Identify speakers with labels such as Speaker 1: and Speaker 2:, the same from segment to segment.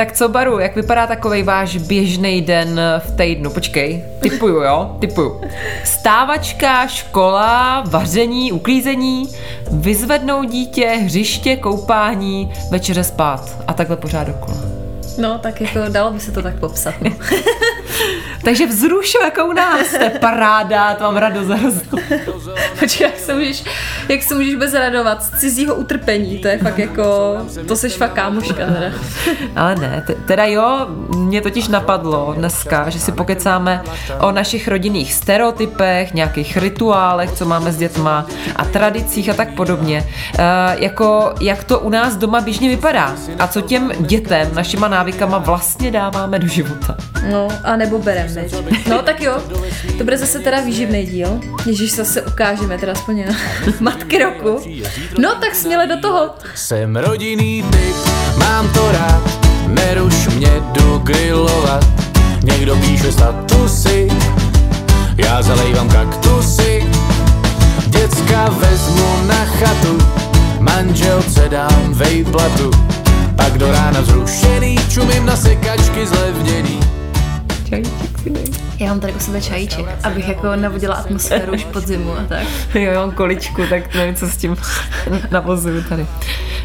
Speaker 1: Tak co, Baru, jak vypadá takový váš běžný den v týdnu? Počkej, typuju, jo? Typuju. Stávačka, škola, vaření, uklízení, vyzvednout dítě, hřiště, koupání, večeře spát a takhle pořád dokola.
Speaker 2: No, tak jako dalo by se to tak popsat. No.
Speaker 1: Takže vzrušu, jako u nás, to je paráda, to mám radost hroznou.
Speaker 2: Počkej, jak se, můžeš, jak se můžeš bez radovat z cizího utrpení, to je fakt jako, to seš fakt kámoška teda.
Speaker 1: Ale ne, teda jo, mě totiž napadlo dneska, že si pokecáme o našich rodinných stereotypech, nějakých rituálech, co máme s dětma a tradicích a tak podobně. E, jako, jak to u nás doma běžně vypadá a co těm dětem, našima návykama vlastně dáváme do života.
Speaker 2: No, a nebo berem, veď. No, tak jo, to bude zase teda výživný díl. Ježíš, zase ukážeme teda aspoň na matky roku. No, tak směle do toho.
Speaker 3: Jsem rodinný typ, mám to rád, neruš mě, jdu grillovat. Někdo píše statusy, já zalejvám kaktusy. Děcka vezmu na chatu, manželce dám vejplatu. Pak do rána zrušený, čumím na sekačky zlevněný.
Speaker 1: Čajíček si dej.
Speaker 2: Já mám tady u sebe čajíček, abych jako navodila atmosféru už pod zimu a tak.
Speaker 1: Jo, já mám količku, tak nevím, co s tím navozuju tady.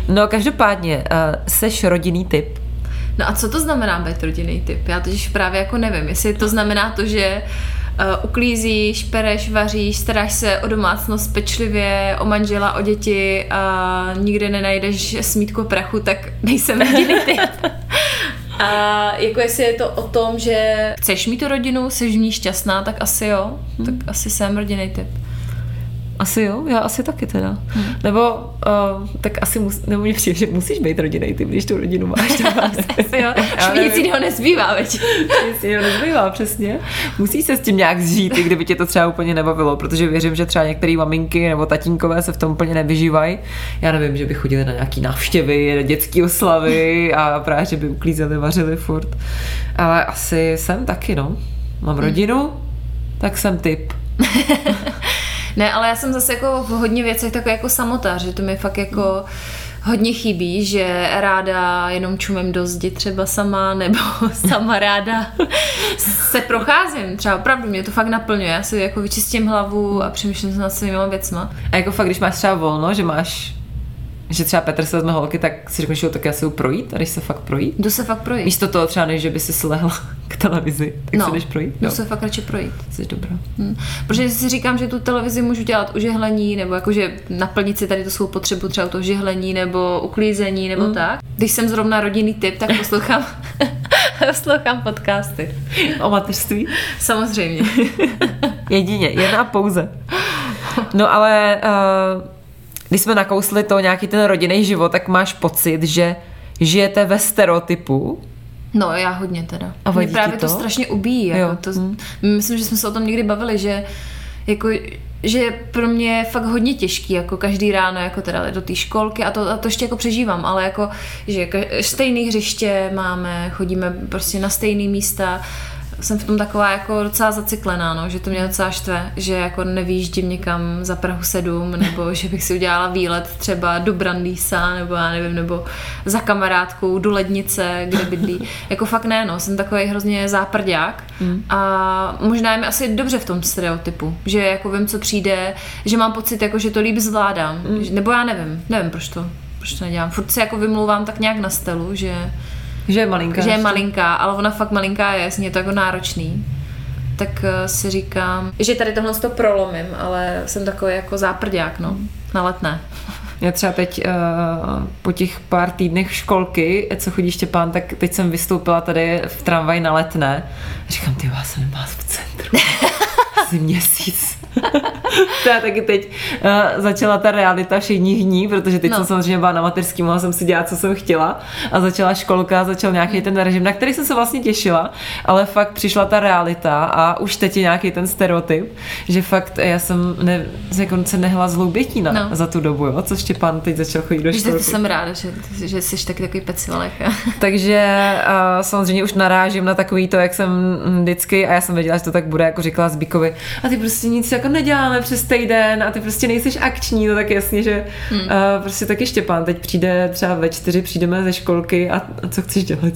Speaker 1: No, každopádně, uh, seš rodinný typ.
Speaker 2: No a co to znamená být rodinný typ? Já totiž právě jako nevím, jestli to znamená to, že uh, uklízíš, pereš, vaříš, staráš se o domácnost pečlivě, o manžela, o děti a nikde nenajdeš smítku prachu, tak nejsem rodinný typ. A jako jestli je to o tom, že chceš mít tu rodinu, jsi v ní šťastná, tak asi jo. Hmm. Tak asi jsem rodinný typ.
Speaker 1: Asi jo, já asi taky teda. Hmm. Nebo uh, tak asi mus, nebo mě přijde, že musíš být rodinný typ, když tu rodinu máš.
Speaker 2: asi jo, už nic jiného nezbývá, veď.
Speaker 1: nic jiného nezbývá, přesně. Musíš se s tím nějak zžít, i kdyby tě to třeba úplně nebavilo, protože věřím, že třeba některé maminky nebo tatínkové se v tom úplně nevyžívají. Já nevím, že by chodili na nějaký návštěvy, na dětské oslavy a právě, že by uklízeli, vařili furt. Ale asi jsem taky, no. Mám rodinu, tak jsem typ.
Speaker 2: Ne, ale já jsem zase jako v hodně věcech takový jako samotář, že to mi fakt jako hodně chybí, že ráda jenom čumím do zdi třeba sama, nebo sama ráda se procházím. Třeba opravdu mě to fakt naplňuje. Já si jako vyčistím hlavu a přemýšlím se nad svýma věcma.
Speaker 1: A jako fakt, když máš třeba volno, že máš že třeba Petr se vezme holky, tak si řekneš, že tak já se projít a když se fakt projít.
Speaker 2: Jdu se fakt projít.
Speaker 1: Místo toho třeba než, že by si slehla k televizi, tak
Speaker 2: no,
Speaker 1: se jdeš projít.
Speaker 2: Jdu no. se fakt radši projít.
Speaker 1: Jsi dobrá.
Speaker 2: Hmm. Protože si říkám, že tu televizi můžu dělat u žehlení, nebo jakože naplnit si tady to svou potřebu třeba to žehlení, nebo uklízení, nebo hmm. tak. Když jsem zrovna rodinný typ, tak poslouchám poslouchám podcasty.
Speaker 1: O mateřství?
Speaker 2: Samozřejmě.
Speaker 1: Jedině, jedna pouze. No ale uh, když jsme nakousli to nějaký ten rodinný život, tak máš pocit, že žijete ve stereotypu?
Speaker 2: No, já hodně teda.
Speaker 1: A
Speaker 2: Mě právě to? to strašně ubíjí. Jako to, hmm. Myslím, že jsme se o tom někdy bavili, že jako že pro mě je fakt hodně těžký, jako každý ráno, jako teda do té školky a to, a to ještě jako přežívám, ale jako, že stejné hřiště máme, chodíme prostě na stejné místa, jsem v tom taková jako docela zacyklená, no, že to mě docela štve, že jako nevýjíždím někam za Prahu 7, nebo že bych si udělala výlet třeba do Brandýsa, nebo já nevím, nebo za kamarádkou do Lednice, kde bydlí. jako fakt ne, no, jsem takový hrozně záprdák mm. a možná je mi asi dobře v tom stereotypu, že jako vím, co přijde, že mám pocit, jako, že to líp zvládám, mm. nebo já nevím, nevím proč to, proč to nedělám. Furt se jako vymlouvám tak nějak na stelu, že
Speaker 1: že je malinká.
Speaker 2: Že je malinká, ale ona fakt malinká je, je to jako náročný. Tak uh, si říkám, že tady tohle to prolomím, ale jsem takový jako záprdák, no, na letné.
Speaker 1: Já třeba teď uh, po těch pár týdnech školky, co chodí Štěpán, tak teď jsem vystoupila tady v tramvaji na letné. Říkám, ty vás jsem vás v centru. asi měsíc. to já taky teď uh, začala ta realita všedních dní, protože teď no. jsem samozřejmě byla na mateřský, mohla jsem si dělat, co jsem chtěla a začala školka, začal nějaký ten režim, na který jsem se vlastně těšila, ale fakt přišla ta realita a už teď je nějaký ten stereotyp, že fakt já jsem ne, jako se nehla zloubětí na, no. za tu dobu, jo, co Štěpán teď začal chodit do školky.
Speaker 2: jsem ráda, že, že jsi taky takový pecilek.
Speaker 1: Takže uh, samozřejmě už narážím na takový to, jak jsem vždycky, a já jsem věděla, že to tak bude, jako říkala Zbíkovi, a ty prostě nic jako neděláme přes týden a ty prostě nejsiš akční, no tak jasně, že hmm. uh, prostě taky Štěpán teď přijde třeba ve čtyři, přijdeme ze školky a, a co chceš dělat?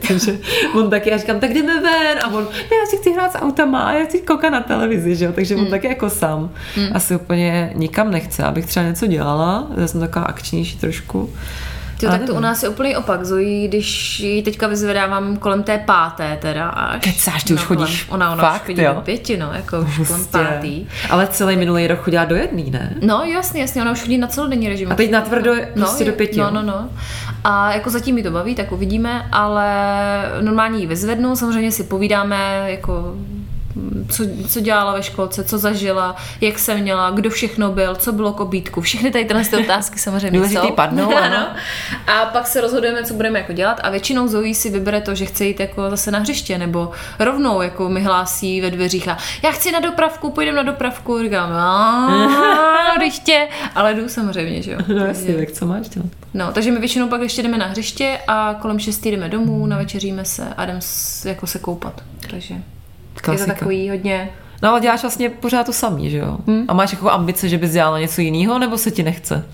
Speaker 1: Protože on taky, já říkám, tak jdeme ven a on, ne, já si chci hrát s autama a já chci koukat na televizi, že jo, takže hmm. on taky jako sám hmm. asi úplně nikam nechce, abych třeba něco dělala, já jsem taková akčnější trošku.
Speaker 2: Jo, tak to u nás je úplný opak. Zoe, když ji teďka vyzvedávám kolem té páté teda až.
Speaker 1: Kecáš, ty už no, chodíš
Speaker 2: Ona, ona Fakt, už chodí jo? do pěti, no, jako už kolem pátý.
Speaker 1: Ale celý minulý rok chodila do jedný, ne?
Speaker 2: No, jasně, jasně, ona už chodí na celodenní režim.
Speaker 1: A teď na tvrdo no, prostě do pěti.
Speaker 2: No, no, no. A jako zatím mi to baví, tak uvidíme, ale normálně ji vyzvednu, samozřejmě si povídáme, jako co, co dělala ve školce, co zažila, jak se měla, kdo všechno byl, co bylo k obídku. Všechny tady tyhle ty otázky samozřejmě
Speaker 1: jsou. padnou, ano.
Speaker 2: A pak se rozhodujeme, co budeme jako dělat a většinou Zoe si vybere to, že chce jít jako zase na hřiště nebo rovnou jako mi hlásí ve dveřích a já chci na dopravku, půjdeme na dopravku. Říkám, na hřiště, ale jdu samozřejmě, že jo.
Speaker 1: No jasně, tak co máš dělat?
Speaker 2: No, takže my většinou pak ještě jdeme na hřiště a kolem 6 jdeme domů, navečeříme se a jdeme jako se koupat. Takže Klasika. Je to takový hodně...
Speaker 1: No ale děláš vlastně pořád to samý, že jo? Hmm? A máš jako ambice, že bys dělala něco jiného, nebo se ti nechce?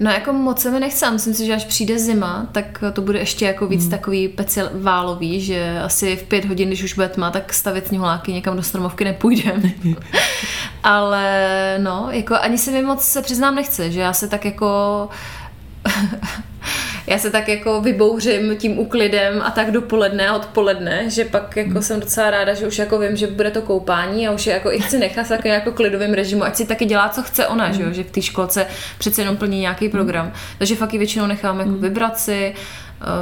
Speaker 2: No jako moc se mi nechce. Myslím si, že až přijde zima, tak to bude ještě jako víc hmm. takový pecel válový, že asi v pět hodin, když už bude tma, tak stavět sněhuláky někam do stromovky nepůjdeme. ale no, jako ani se mi moc se přiznám nechce, že já se tak jako já se tak jako vybouřím tím uklidem a tak dopoledne a odpoledne, že pak jako hmm. jsem docela ráda, že už jako vím, že bude to koupání a už je jako i chci nechat tak jako klidovým režimu, ať si taky dělá, co chce ona, hmm. že, jo? že v té školce přece jenom plní nějaký hmm. program. Hmm. Takže fakt ji většinou nechám jako hmm. vybrat si.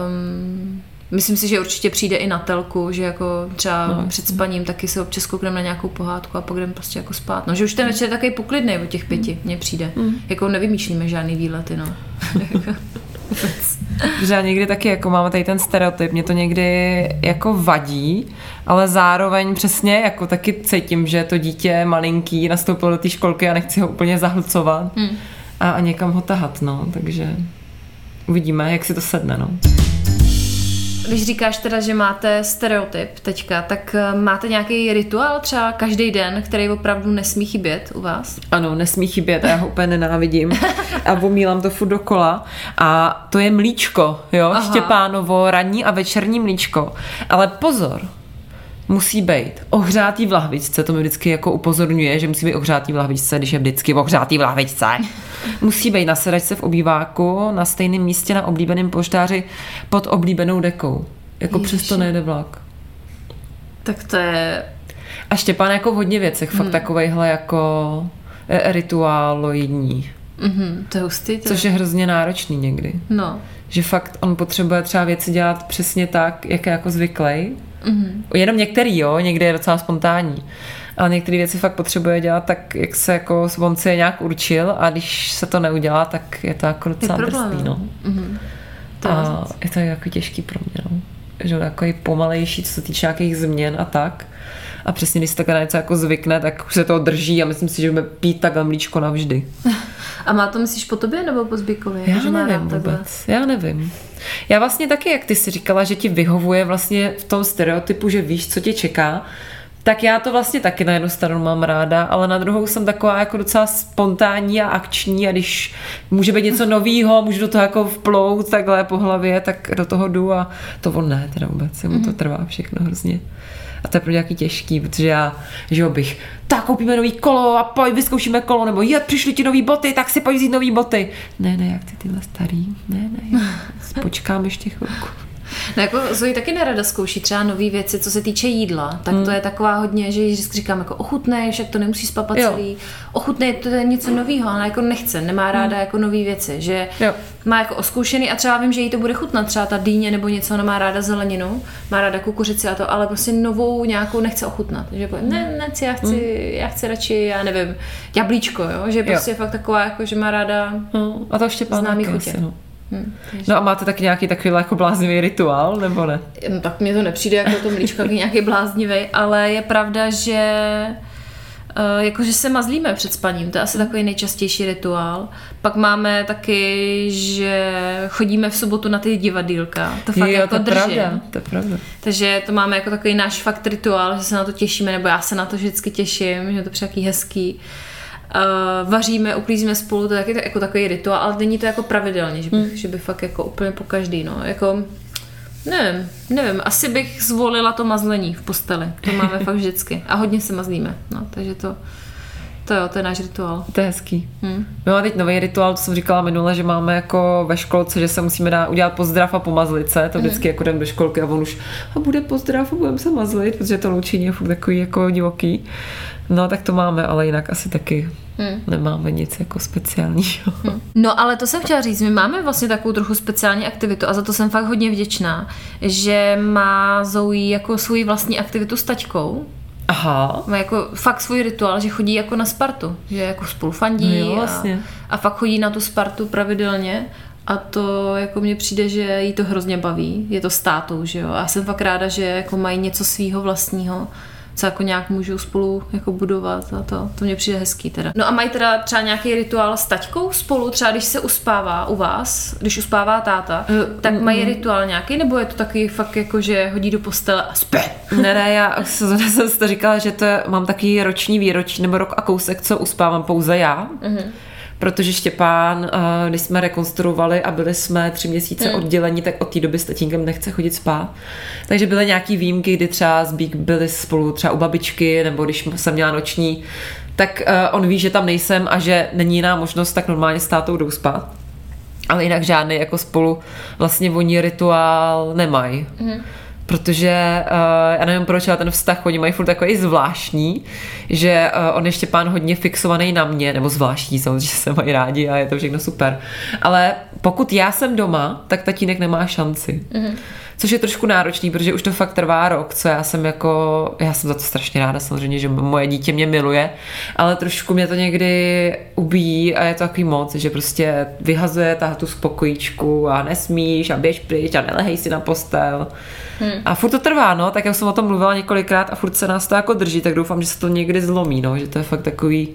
Speaker 2: Um, Myslím si, že určitě přijde i na telku, že jako třeba no, před spaním taky se občas koukneme na nějakou pohádku a pak jdeme prostě jako spát. No, že už ten večer je takový poklidný o těch pěti, mně přijde. Mm. Jako nevymýšlíme žádný výlety, no.
Speaker 1: Že já někdy taky jako máme tady ten stereotyp, mě to někdy jako vadí, ale zároveň přesně jako taky cítím, že to dítě malinký nastoupilo do té školky a nechci ho úplně zahlcovat hmm. a, a někam ho tahat, no, takže uvidíme, jak si to sedne, no.
Speaker 2: Když říkáš teda, že máte stereotyp teďka, tak eh, máte nějaký rituál třeba každý den, který opravdu nesmí chybět u vás?
Speaker 1: Ano, nesmí chybět a já ho úplně nenávidím a omílám to furt dokola a to je mlíčko, jo, Aha. Štěpánovo ranní a večerní mlíčko. Ale pozor, musí být ohřátý v lahvičce, to mi vždycky jako upozorňuje, že musí být ohřátý v lahvičce, když je vždycky ohřátý v lahvičce. musí být na sedačce v obýváku, na stejném místě na oblíbeném poštáři pod oblíbenou dekou. Jako Ježiši. přesto nejde vlak.
Speaker 2: Tak to je...
Speaker 1: A Štěpán jako v hodně věcech, hmm. fakt takovejhle jako e, rituáloidní.
Speaker 2: Mm-hmm, to je hustý. To
Speaker 1: Což je hrozně náročný někdy.
Speaker 2: No.
Speaker 1: Že fakt on potřebuje třeba věci dělat přesně tak, jak je jako zvyklý Mm-hmm. Jenom některý, jo, někdy je docela spontánní. Ale některé věci fakt potřebuje dělat tak, jak se jako on si je nějak určil a když se to neudělá, tak je to jako docela je drsný, no. Mm-hmm. To a je to jako těžký pro mě, no. Že jako je pomalejší, co se týče nějakých změn a tak. A přesně, když se takhle na něco jako zvykne, tak už se to drží a myslím si, že budeme pít takhle mlíčko navždy.
Speaker 2: A má to myslíš po tobě nebo po Zbíkovi?
Speaker 1: Já že nevím vůbec. Já nevím. Já vlastně taky, jak ty jsi říkala, že ti vyhovuje vlastně v tom stereotypu, že víš, co tě čeká, tak já to vlastně taky na jednu stranu mám ráda, ale na druhou jsem taková jako docela spontánní a akční a když může být něco novýho, můžu do toho jako vplout takhle po hlavě, tak do toho jdu a to on ne teda vůbec, mu to mhm. trvá všechno hrozně. A to je pro nějaký těžký, protože já, že jo, bych, tak koupíme nový kolo a pojď vyzkoušíme kolo, nebo je, přišly ti nový boty, tak si pojď vzít nový boty. Ne, ne, jak ty tyhle starý, ne, ne, počkám ještě chvilku.
Speaker 2: No jako Zoe taky nerada zkouší třeba nové věci, co se týče jídla. Tak
Speaker 1: Hmm.
Speaker 2: to je taková hodně, že vždycky říkám jako ochutnej, však to nemusí spapat
Speaker 1: Jo.
Speaker 2: celý. Ochutnej, to je něco nového, ale jako nechce, nemá ráda jako nové věci, že
Speaker 1: Hmm. Jo.
Speaker 2: má jako oskoušený a třeba vím, že jí to bude chutnat, třeba ta dýně nebo něco, ona má ráda zeleninu, má ráda kukuřici a to, ale prostě novou nějakou nechce ochutnat. Že jako, ne, ne, já chci, já chci radši, já nevím, jablíčko, jo? že prostě je fakt taková, jako, že má ráda
Speaker 1: No, a to Štěpán
Speaker 2: Známý chutě.
Speaker 1: asi, no.
Speaker 2: Hm, takže-
Speaker 1: no a máte taky nějaký takový jako bláznivý rituál, nebo ne?
Speaker 2: No, tak mně to nepřijde jako to mlíčko jako nějaký bláznivý, ale je pravda, že uh, jakože se mazlíme před spaním, to je asi takový nejčastější rituál. Pak máme taky, že chodíme v sobotu na ty divadýlka. To fakt
Speaker 1: jo,
Speaker 2: jako
Speaker 1: to
Speaker 2: držím.
Speaker 1: pravda, to je pravda.
Speaker 2: Takže to máme jako takový náš fakt rituál, že se na to těšíme, nebo já se na to vždycky těším, že je to přijde hezký. Uh, vaříme, uklízíme spolu, to je taky jako takový rituál, ale není to jako pravidelně, že by,
Speaker 1: Hmm.
Speaker 2: že by fakt jako úplně po každý, no, jako nevím, nevím, asi bych zvolila to mazlení v posteli, to máme fakt vždycky a hodně se mazlíme, no, takže to, to jo, to je náš rituál.
Speaker 1: To je hezký.
Speaker 2: Hm.
Speaker 1: My máme teď nový rituál, to jsem říkala minule, že máme jako ve školce, že se musíme dát, udělat pozdrav a pomazlit se. To vždycky jako jdem do školky a on už a bude pozdrav a budeme se mazlit, protože to loučení je furt takový jako divoký. No tak to máme, ale jinak asi taky
Speaker 2: Hm.
Speaker 1: nemáme nic jako speciálního.
Speaker 2: No ale to jsem chtěla říct, my máme vlastně takovou trochu speciální aktivitu a za to jsem fakt hodně vděčná, že má Zoe jako svůj vlastní aktivitu s taťkou,
Speaker 1: Aha.
Speaker 2: má jako fakt svůj rituál, že chodí jako na Spartu, že jako spolu fandí
Speaker 1: No jo,
Speaker 2: a,
Speaker 1: vlastně.
Speaker 2: a fakt chodí na tu Spartu pravidelně a to jako mně přijde, že jí to hrozně baví, je to státou, že jo, a jsem fakt ráda, že jako mají něco svýho vlastního, co jako nějak můžou spolu jako budovat a to, to mě přijde hezký teda. No a mají teda třeba nějaký rituál s taťkou spolu, třeba když se uspává u vás, když uspává táta,
Speaker 1: Eh,
Speaker 2: tak mají rituál nějaký, nebo je to taky fakt jako, že hodí do postele a spí?
Speaker 1: Ne, ne, já jsem to říkala, že to je, mám taky roční výročí, nebo rok a kousek, co uspávám pouze já. Mm-hmm. Protože Štěpán, eh, když jsme rekonstruovali a byli jsme tři měsíce
Speaker 2: Hmm.
Speaker 1: oddělení, tak od té doby s tatínkem nechce chodit spát. Takže byly nějaký výjimky, kdy třeba s Bík byli spolu třeba u babičky, nebo když jsem měla noční, tak eh, on ví, že tam nejsem a že není jiná možnost, tak normálně s tátou jdou spát. Ale jinak žádný jako spolu vlastně oni rituál nemají. Mm. Protože uh, já nevím proč, ale ten vztah oni mají furt takový zvláštní, že uh, on je Štěpán hodně fixovaný na mě, nebo zvláštní, samozřejmě že se mají rádi a je to všechno super. Ale pokud já jsem doma, tak tatínek nemá šanci. Mm. Což je trošku náročný, protože už to fakt trvá rok, co já jsem jako, já jsem za to strašně ráda samozřejmě, že moje dítě mě miluje, ale trošku mě to někdy ubíjí a je to takový moc, že prostě vyhazuje tátu z pokojíčku a nesmíš a běž pryč a nelehej si na postel. Hmm. A furt to trvá, no, tak já jsem o tom mluvila několikrát a furt se nás to jako drží, tak doufám, že se to někdy zlomí, no, že to je fakt takový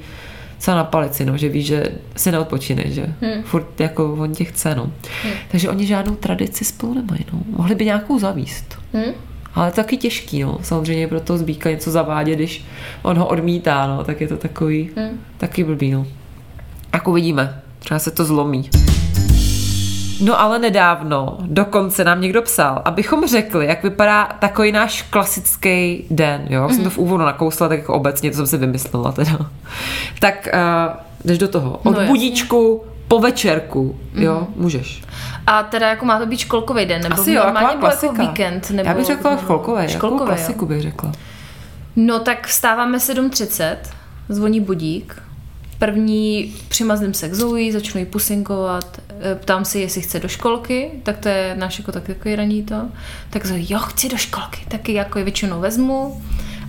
Speaker 1: co na palici, no, že víš, že si neodpočineš, že hmm. furt jako on tě chce, no. Hmm. Takže oni žádnou tradici spolu nemají, no. Mohli by nějakou zavíst.
Speaker 2: Hmm?
Speaker 1: Ale to taky těžký, no. Samozřejmě pro toho zbíka něco zavádět, když on ho odmítá, no, tak je to takový,
Speaker 2: Hmm.
Speaker 1: taky blbý, no. Tak uvidíme. Třeba se to zlomí. No ale nedávno dokonce nám někdo psal, abychom řekli, jak vypadá takový náš klasický den, jo? Mm-hmm. Jsem to v úvodu nakousla, tak jako obecně, to jsem si vymyslela teda. Tak uh, jdeš do toho. Od
Speaker 2: No
Speaker 1: budíčku po večerku, jo, mm-hmm. můžeš.
Speaker 2: A teda jako má to být školkový den, nebo
Speaker 1: Asi jo,
Speaker 2: normálně nebo jako
Speaker 1: klasika.
Speaker 2: víkend? Nebo,
Speaker 1: Já bych řekla školkové, jako
Speaker 2: školkový, jo.
Speaker 1: klasiku bych řekla.
Speaker 2: No tak vstáváme 7.30, zvoní budík. První přimazlím se k Zoe, začnu jí pusinkovat, eh, ptám si, jestli chce do školky, tak to je náš jako tak, takový raní to. Tak Zoe, jo, chci do školky, taky jako je většinou vezmu.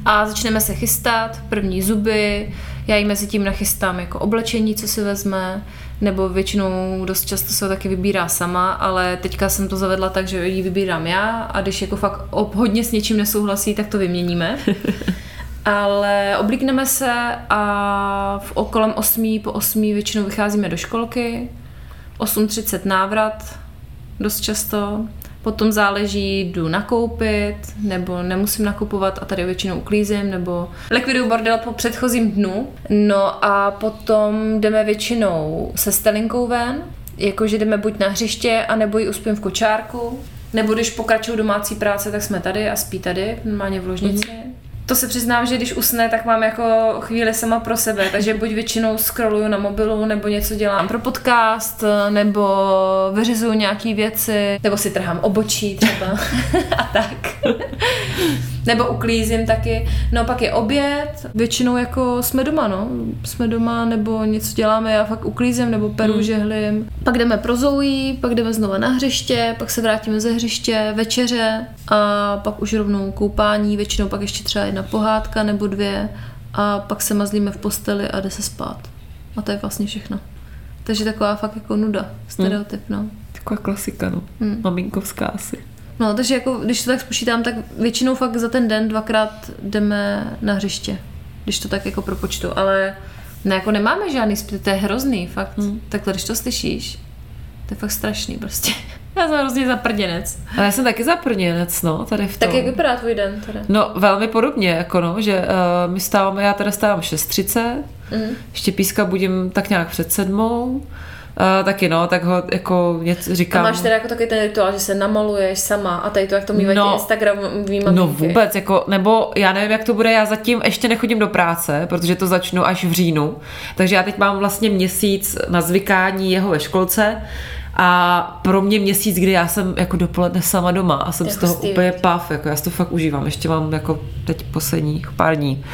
Speaker 2: A začneme se chystat, první zuby, já jí mezi tím nachystám jako oblečení, co si vezme, nebo většinou dost často se ho taky vybírá sama, ale teďka jsem to zavedla tak, že ji vybírám já a když jako fakt hodně s něčím nesouhlasí, tak to vyměníme. Ale oblíkneme se a v kolem 8 po 8 většinou vycházíme do školky. 8.30 návrat, dost často. Potom záleží, jdu nakoupit, nebo nemusím nakupovat a tady většinou uklízím, nebo likviduju bordel po předchozím dnu. No a potom jdeme většinou se Stelinkou ven, jakože jdeme buď na hřiště, anebo ji uspím v kočárku, nebo když pokračuju domácí práce, tak jsme tady a spí tady, normálně v ložnici. To se přiznám, že když usne, tak mám jako chvíli sama pro sebe, takže buď většinou scrolluju na mobilu, nebo něco dělám pro podcast, nebo vyřizuju nějaký věci, nebo si trhám obočí třeba a tak. Nebo uklízím taky. No pak je oběd, většinou jako jsme doma, no. Jsme doma, nebo něco děláme, já fakt uklízím, nebo peru, hmm. žehlím. Pak jdeme pro Zoe, pak jdeme znova na hřiště, pak se vrátíme ze hřiště, večeře a pak už rovnou koupání, většinou pak ještě třeba jedna pohádka nebo dvě a pak se mazlíme v posteli a jde se spát. A to je vlastně všechno. Takže taková fakt jako nuda, stereotyp, no.
Speaker 1: Taková klasika, no. Hmm. Maminkovská asi.
Speaker 2: No, takže jako, když to tak spočítám, tak většinou fakt za ten den dvakrát jdeme na hřiště. Když to tak jako propočtu, ale ne, jako nemáme žádný spět, to je hrozný, fakt. Hmm. Takhle, když to slyšíš, to je fakt strašný prostě. Já jsem hrozně zaprděnec.
Speaker 1: A já jsem taky zaprděnec, no, tady v tom.
Speaker 2: Tak jak vypadá tvůj den teda?
Speaker 1: No, velmi podobně, jako no, že uh, my stáváme, já teda stávám 6.30, mm. ještě píska budím tak nějak před sedmou, uh, taky no, tak ho jako něco říkám.
Speaker 2: A máš teda jako takový ten rituál, že se namaluješ sama a tady to, jak to mývají no, Instagramový
Speaker 1: No vůbec, jako, nebo já nevím, jak to bude, já zatím ještě nechodím do práce, protože to začnu až v říjnu, takže já teď mám vlastně měsíc na zvykání jeho ve školce, a pro mě měsíc, kdy já jsem jako dopoledne sama doma a jsem z toho úplně pav, jako já si to fakt užívám, ještě mám jako teď posledních pár dní.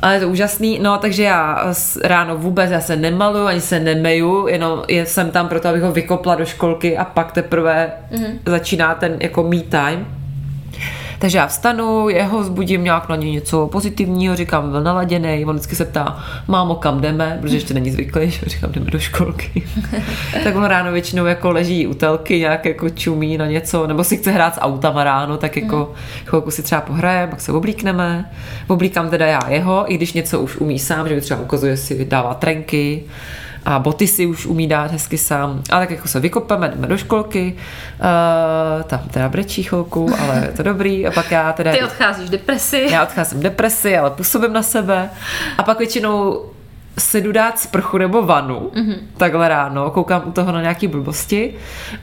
Speaker 1: Ale je to úžasný, no takže já ráno vůbec, já se nemaluju, ani se nemeju, jenom jsem tam proto, abych ho vykopla do školky a pak teprve mm-hmm. začíná ten jako me time. Takže já vstanu, jeho zbudím nějak na něj něco pozitivního, říkám, byl naladěný, on vždycky se ptá, mámo, kam jdeme, protože ještě není zvyklý, že říkám, jdeme do školky. tak on ráno většinou jako leží u telky, nějak jako čumí na něco, nebo si chce hrát s autama ráno, tak jako mm. chvilku si třeba pohrajeme, pak se oblíkneme. Oblíkám teda já jeho, i když něco už umí sám, že mi třeba ukazuje si, dává trenky, a boty si už umí dát hezky sám. A tak jako se vykopeme, jdeme do školky, uh, tam teda brečí chvilku, ale je to dobrý. A pak já teda...
Speaker 2: Ty odcházíš depresi.
Speaker 1: Já odcházím depresi, ale působím na sebe. A pak většinou se jdu dát sprchu nebo vanu, mm-hmm. takhle ráno, koukám u toho na nějaký blbosti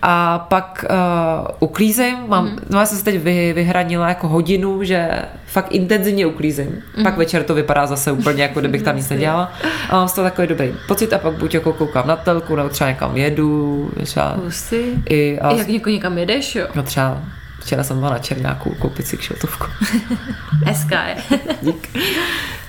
Speaker 1: a pak uh, uklízím, mám, mm-hmm. no já jsem se teď vy, vyhranila jako hodinu, že fakt intenzivně uklízím, mm-hmm. pak večer to vypadá zase úplně jako kdybych tam nic nedělala a mám z toho takový dobrý pocit a pak buď jako koukám na telku, nebo třeba někam jedu, třeba
Speaker 2: I, a, Jak něko někam jedeš, jo?
Speaker 1: No třeba Včera jsem byla na Černáku koupit si kšotovku.
Speaker 2: SK je.
Speaker 1: Dík.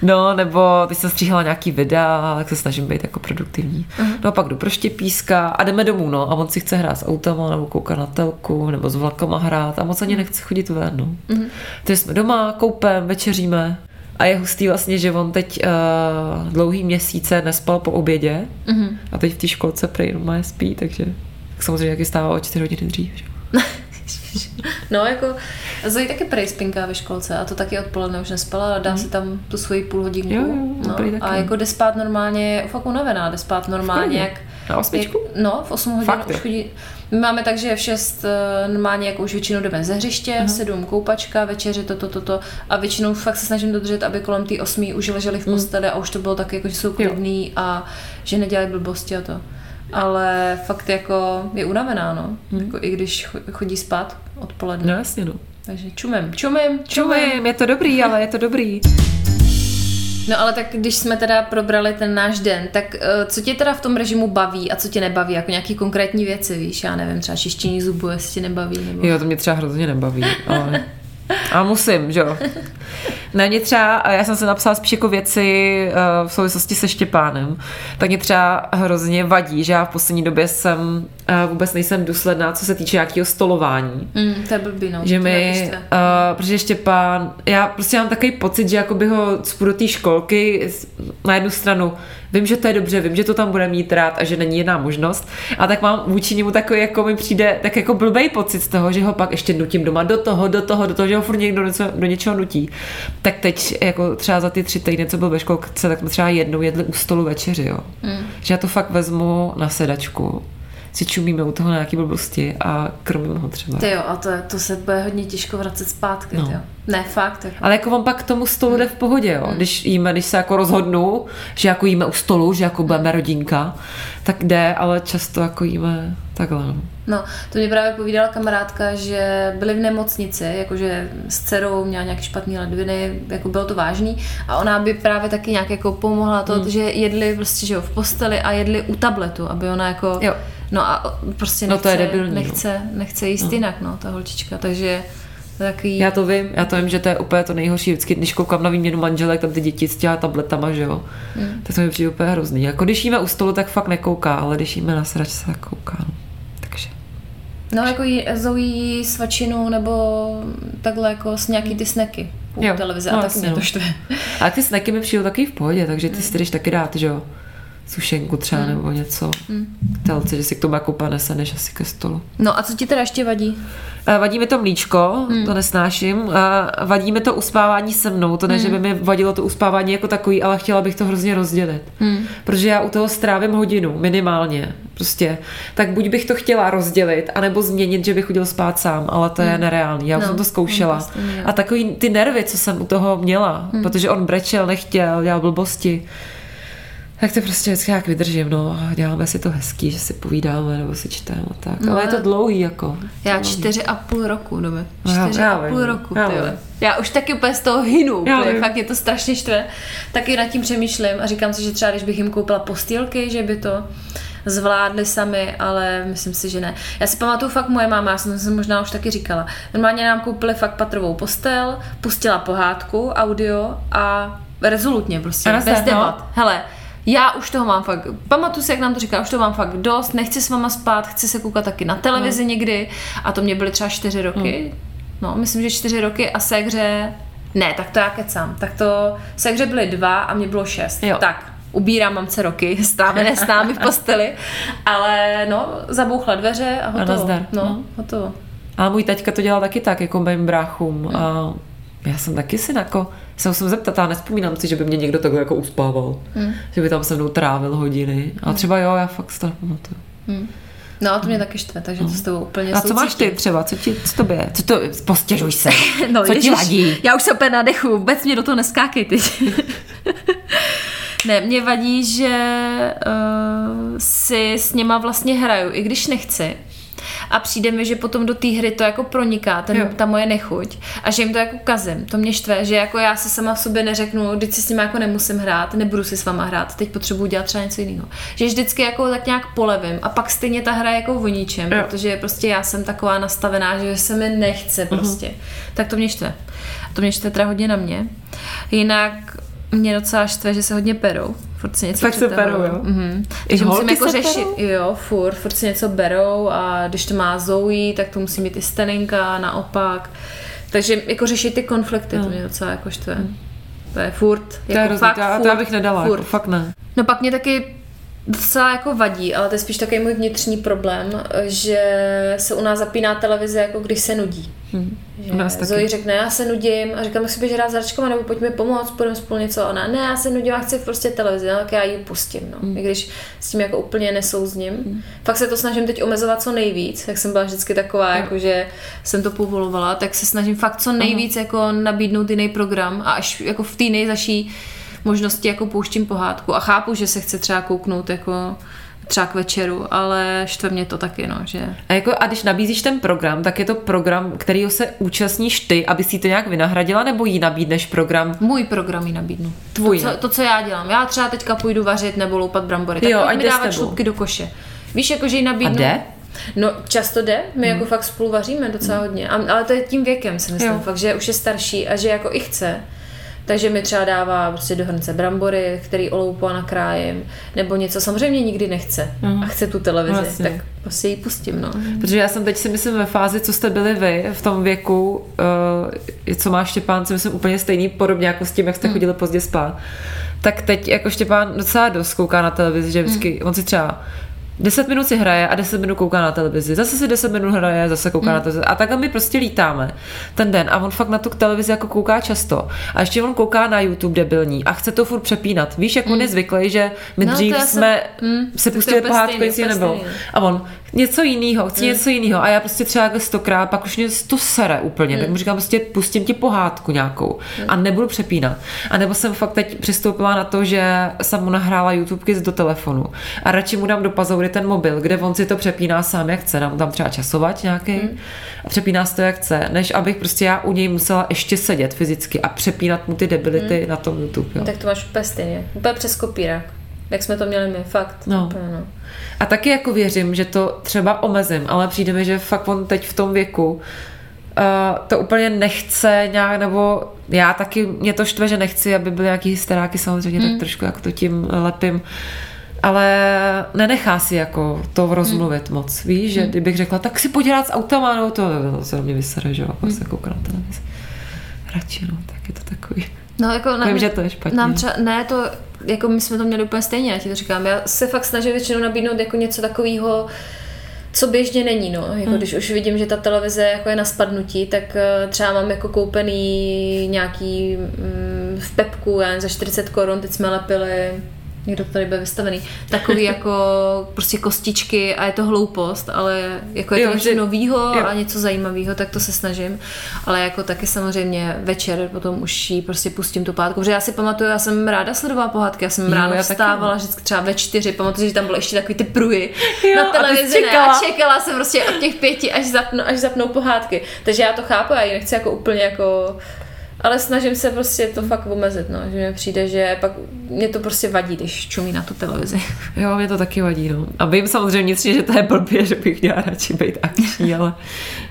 Speaker 1: No, nebo teď jsem stříhala nějaký videa, tak se snažím být jako produktivní. Uh-huh. No a pak jdu pro štěpíska a jdeme domů, no. A on si chce hrát s autama, nebo koukat na telku, nebo s vlakama hrát a moc ani nechce chodit ven, no. Uh-huh. Takže jsme doma, koupem, večeříme. A je hustý vlastně, že on teď uh, dlouhý měsíce nespal po obědě uh-huh. a teď v té školce prej má spí, takže tak samozřejmě taky stává o čtyři hodiny dřív. Že?
Speaker 2: no, jako Zoe taky prej spinká ve školce a to taky odpoledne už nespala dá mm. si tam tu svoji půl hodinku.
Speaker 1: Jo, jo,
Speaker 2: no, a jako jde spát normálně, fakt unavená, jde spát normálně, jak...
Speaker 1: Na osmičku?
Speaker 2: Jak, no, v 8 hodin Fakt, už chodí. My máme tak, že v 6 eh, normálně jako už většinou jdeme ze hřiště, v 7 koupačka, večeři, toto, toto, to, a většinou fakt se snažím dodržet, aby kolem té 8 už leželi v mhm. posteli a už to bylo tak, jako, že jsou klidný a že nedělají blbosti a to ale fakt jako je unavená, no. Hmm. Jako i když chodí spát odpoledne.
Speaker 1: No jasně, no.
Speaker 2: Takže čumem, čumem,
Speaker 1: čumem. Čumem, je to dobrý, ale je to dobrý.
Speaker 2: No ale tak když jsme teda probrali ten náš den, tak uh, co tě teda v tom režimu baví a co tě nebaví? Jako nějaký konkrétní věci, víš? Já nevím, třeba čištění zubů, jestli tě nebaví. Nebo...
Speaker 1: Jo, to mě třeba hrozně nebaví, ale... A musím, že jo. Na mě třeba, já jsem se napsala spíš jako věci uh, v souvislosti se Štěpánem, tak mě třeba hrozně vadí, že já v poslední době jsem uh, vůbec nejsem důsledná, co se týče nějakého stolování.
Speaker 2: Mm, to je blbý, no.
Speaker 1: Že mi, uh, protože Štěpán, já prostě mám takový pocit, že jako by ho cpu do té školky na jednu stranu vím, že to je dobře, vím, že to tam bude mít rád a že není jiná možnost. A tak mám vůči němu takový, jako mi přijde, tak jako blbej pocit z toho, že ho pak ještě nutím doma do toho, do toho, do toho, že ho furt někdo do něčeho nutí. Tak teď, jako třeba za ty tři týdny, co byl ve školce, tak jsme třeba jednou jedli u stolu večeři, jo. Mm. Že já to fakt vezmu na sedačku si čumíme u toho nějaký blbosti a krmím ho třeba.
Speaker 2: Ty jo, a to, to se bude hodně těžko vracet zpátky, no. Ne, fakt. Jako.
Speaker 1: Ale jako on pak k tomu stolu jde v pohodě, jo. Hmm. Když jíme, když se jako rozhodnu, že jako jíme u stolu, že jako budeme rodinka, tak jde, ale často jako jíme takhle. No.
Speaker 2: No, to mě právě povídala kamarádka, že byli v nemocnici, jakože s dcerou měla nějaké špatné ledviny, jako bylo to vážný a ona by právě taky nějak jako pomohla to, hmm. že jedli prostě, že jo, v posteli a jedli u tabletu, aby ona jako,
Speaker 1: Jo.
Speaker 2: no a prostě
Speaker 1: No
Speaker 2: nechce,
Speaker 1: to je debilní, no.
Speaker 2: nechce, nechce jíst jinak, no, ta holčička, takže takový,
Speaker 1: Já to vím, já to vím, že to je úplně to nejhorší. Vždycky, když koukám na výměnu manželek, tam ty děti s těma tabletama, že jo,
Speaker 2: Hmm.
Speaker 1: tak to mi přijde úplně hrozný. Jako když jíme u stolu, tak fakt nekouká, ale když jíme na sračce, tak kouká. No.
Speaker 2: No jako jí, Zoe jí svačinu nebo takhle jako s nějaký ty snacky u
Speaker 1: Jo,
Speaker 2: televize
Speaker 1: no
Speaker 2: a tak mě
Speaker 1: no.
Speaker 2: to štve.
Speaker 1: A ty snacky mi přijdou taky v pohodě, takže ty si
Speaker 2: Hmm.
Speaker 1: jdeš taky dát, že jo, sušenku třeba nebo něco.
Speaker 2: Hmm.
Speaker 1: Telce, že si k tomu jako panese, než asi ke stolu.
Speaker 2: No a co ti teda ještě vadí?
Speaker 1: A Vadí mi to mlíčko,
Speaker 2: Hmm.
Speaker 1: to nesnáším. A vadí mi to uspávání se mnou. To ne, že by mi vadilo to uspávání jako takový, ale chtěla bych to hrozně rozdělit.
Speaker 2: Hmm.
Speaker 1: Protože já u toho strávím hodinu, minimálně. Prostě. Tak buď bych to chtěla rozdělit, anebo změnit, že bych chodil spát sám, ale to je nereálný. Já už
Speaker 2: No,
Speaker 1: jsem to zkoušela.
Speaker 2: no, stejně, jo.
Speaker 1: A takový ty nervy, co jsem u toho měla, protože on brečel, nechtěl, dělal blbosti. Tak to prostě vždycky nějak vydržím, no a děláme si to hezký, že si povídáme nebo si čteme tak.
Speaker 2: No,
Speaker 1: ale je to
Speaker 2: já-
Speaker 1: dlouhý jako.
Speaker 2: Já čtyři a půl roku.
Speaker 1: No
Speaker 2: Čtyři
Speaker 1: já
Speaker 2: a půl
Speaker 1: vím,
Speaker 2: roku,
Speaker 1: já.
Speaker 2: Já už taky úplně z toho hynu,
Speaker 1: Já
Speaker 2: úplně, fakt je to strašně štve. Taky nad tím přemýšlím a říkám si, že třeba když bych jim koupila postýlky, že by to zvládli sami, ale myslím si, že ne. Já si pamatuju fakt moje máma, já jsem jsem možná už taky říkala. Normálně nám koupili fakt patrovou postel, pustila pohádku, audio a rezolutně prostě,
Speaker 1: A
Speaker 2: bez
Speaker 1: no.
Speaker 2: debat. Hele, já už toho mám fakt, pamatuju si, jak nám to říká, už toho mám fakt dost, nechci s váma spát, chci se koukat taky na televizi
Speaker 1: No.
Speaker 2: někdy a to mě byly třeba čtyři roky. No, myslím, že čtyři roky a segře, ne, tak to já kecám, tak to segře byly dva a mě bylo šest.
Speaker 1: Jo.
Speaker 2: Tak, ubírám mamce roky, strávené s námi v posteli, ale no, zabouchla dveře a hotovo.
Speaker 1: nazdar,
Speaker 2: No,
Speaker 1: no.
Speaker 2: hotovo.
Speaker 1: A můj taťka to dělal taky tak, jako mým bráchům. A já jsem taky si jako, se musím zeptat, já nespomínám si, že by mě někdo takhle jako uspával. Že by tam se mnou trávil hodiny. A třeba jo, já fakt to nepamatuju.
Speaker 2: No a to mě taky štve, takže to s tebou úplně
Speaker 1: A co máš ty
Speaker 2: soucítím.
Speaker 1: třeba? Co, ti, co tobě? Co to, postěžuj se.
Speaker 2: No,
Speaker 1: co ti
Speaker 2: ježiš,
Speaker 1: vadí?
Speaker 2: Já už jsem úplně na dechu, vůbec mě do toho neskákej teď. ne, mě vadí, že uh, si s něma vlastně hraju, i když nechci. A přijde mi, že potom do té hry to jako proniká, ten,
Speaker 1: Jo.
Speaker 2: ta moje nechuť. A že jim to jako kazím. To mě štve, že jako já se sama v sobě neřeknu, teď si s nimi jako nemusím hrát, nebudu si s váma hrát, teď potřebuji dělat třeba něco jiného. Že vždycky jako tak nějak polevím a pak stejně ta hra je jako o ničem,
Speaker 1: Jo.
Speaker 2: protože prostě já jsem taková nastavená, že se mi nechce prostě. Tak to mě štve. To mě štve teda hodně na mě. Jinak mě docela štve, že se hodně perou. Furt si něco
Speaker 1: Tak se perou, jo?
Speaker 2: Mhm. Takže musím jako řešit,
Speaker 1: perou?
Speaker 2: jo, furt, furt si něco berou a když to má Zoe, tak to musí mít i Steninka, naopak. Takže jako řešit ty konflikty, to mě docela jako štve. To je furt,
Speaker 1: To je
Speaker 2: jako
Speaker 1: hrozný,
Speaker 2: fakt
Speaker 1: to, já- to
Speaker 2: furt,
Speaker 1: já bych nedala,
Speaker 2: furt.
Speaker 1: jako fakt ne.
Speaker 2: No pak mě taky docela jako vadí, ale to je spíš takový můj vnitřní problém, že se u nás zapíná televize, jako když se nudí.
Speaker 1: Hm.
Speaker 2: Že. Zoe řekne, já se nudím a říkám, si běž hrát s hračkama, nebo pojďme pomoct, půjdeme spolu něco. A ona, ne, já se nudím, já chci prostě televizi, no, tak já ji pustím. No.
Speaker 1: Hm.
Speaker 2: I když s tím jako úplně nesouzním. Fakt se to snažím teď omezovat co nejvíc, jak jsem byla vždycky taková, jako že jsem to povolovala, tak se snažím fakt co nejvíc jako nabídnout jiný program a až jako v té nejzaší možnosti jako pouštím pohádku a chápu, že se chce třeba kouknout jako třeba k večeru, ale štve mě to taky, no, že
Speaker 1: A, jako, a když nabízíš ten program, tak je to program, kterýho se účastníš ty, aby si to nějak vynahradila, nebo jí nabídneš program?
Speaker 2: Můj program jí nabídnu.
Speaker 1: Tvůj,
Speaker 2: To, co, to, co já dělám. Já třeba teďka půjdu vařit nebo loupat brambory. Tak
Speaker 1: Jo,
Speaker 2: pojď mi dávat šlupky do koše. Víš, jako, že jí nabídnu.
Speaker 1: A jde?
Speaker 2: No, často jde. My jako fakt spolu vaříme docela hodně. A, ale to je tím věkem, si myslím.
Speaker 1: Jo.
Speaker 2: Fakt, že už je starší a že jako i chce. Takže mi třeba dává prostě do hrnce brambory, který oloupu a nakrájím, nebo něco. Samozřejmě nikdy nechce a chce tu televizi,
Speaker 1: Vlastně.
Speaker 2: tak prostě ji pustím, no.
Speaker 1: Protože já jsem teď si myslím ve fázi, co jste byli vy v tom věku, uh, co má Štěpán, si myslím úplně stejný, podobně jako s tím, jak jste chodili pozdě spát. Tak teď jako Štěpán docela dost kouká na televizi, že vždycky, on si třeba 10 minut si hraje a 10 minut kouká na televizi. Zase si 10 minut hraje, zase kouká na televizi. A takhle my prostě lítáme ten den. A on fakt na tu televizi jako kouká často. A ještě on kouká na YouTube debilní a chce to furt přepínat. Víš, jak on je zvyklý, že my
Speaker 2: No,
Speaker 1: dřív jsme
Speaker 2: Mm,
Speaker 1: se
Speaker 2: tak
Speaker 1: pustili pohádku, nic nebylo.
Speaker 2: stejný.
Speaker 1: A on něco jiného, chci
Speaker 2: Mm.
Speaker 1: něco jiného a já prostě třeba takhle stokrát, pak už mě to sere úplně,
Speaker 2: Mm.
Speaker 1: tak mu říkám prostě pustím ti pohádku nějakou a nebudu přepínat. A nebo jsem fakt teď přistoupila na to, že jsem mu nahrála YouTubeky do telefonu a radši mu dám do pazoury ten mobil, kde on si to přepíná sám jak chce, dám tam třeba časovat nějaký
Speaker 2: Mm.
Speaker 1: a přepíná si to jak chce, než abych prostě já u něj musela ještě sedět fyzicky a přepínat mu ty debility na tom YouTube. Jo.
Speaker 2: Mm. Tak to máš úplně stejně. Úplně přes kopírák. Jak jsme to měli my, fakt.
Speaker 1: No.
Speaker 2: Úplně, no.
Speaker 1: A taky jako věřím, že to třeba omezím, ale přijde mi, že fakt on teď v tom věku uh, to úplně nechce nějak, nebo já taky, mě to štve, že nechci, aby byly nějaký hysteráky, samozřejmě
Speaker 2: Hmm.
Speaker 1: tak trošku jako to tím lepím, ale nenechá si jako to rozmluvit
Speaker 2: Hmm.
Speaker 1: moc, víš, že kdybych řekla, tak si podělat s autama, no to, to se na mě vysere, že jo,
Speaker 2: Hmm.
Speaker 1: se na televizi. Radši, no, tak je to takový.
Speaker 2: No, jako
Speaker 1: Vím, že to je špatně.
Speaker 2: Nám třeba, ne, to, jako my jsme to měli úplně stejně, já ti to říkám. Já se fakt snažím většinou nabídnout jako něco takového, co běžně není, no. Jako
Speaker 1: Hmm.
Speaker 2: když už vidím, že ta televize jako je na spadnutí, tak eh, třeba mám jako koupený nějaký mm, v Pepku, já nevím, za 40 korun, teď jsme lepili někdo to tady bude vystavený, takový jako prostě kostičky a je to hloupost, ale jako je to
Speaker 1: Jo,
Speaker 2: něco
Speaker 1: že-
Speaker 2: novýho
Speaker 1: jo.
Speaker 2: a něco zajímavého, tak to se snažím. Ale jako taky samozřejmě večer potom už jí prostě pustím tu pohádku. Protože já si pamatuju, já jsem ráda sledovala pohádky, já jsem
Speaker 1: Jo,
Speaker 2: ráno
Speaker 1: já
Speaker 2: vstávala vždycky třeba ve čtyři, pamatuju, že tam bylo ještě takový ty pruhy
Speaker 1: Jo,
Speaker 2: na
Speaker 1: a
Speaker 2: televizi ne,
Speaker 1: čekala.
Speaker 2: a čekala jsem prostě od těch pěti, až, zapnu, až zapnou pohádky. Takže já to chápu, já ji nechci jako úplně jako ale snažím se prostě to fakt omezit, no. že mi přijde, že pak mě to prostě vadí, když čumí na tu televizi.
Speaker 1: Jo, mě to taky vadí, no. A vím samozřejmě že to je blbě, že bych měla radši být akční, ale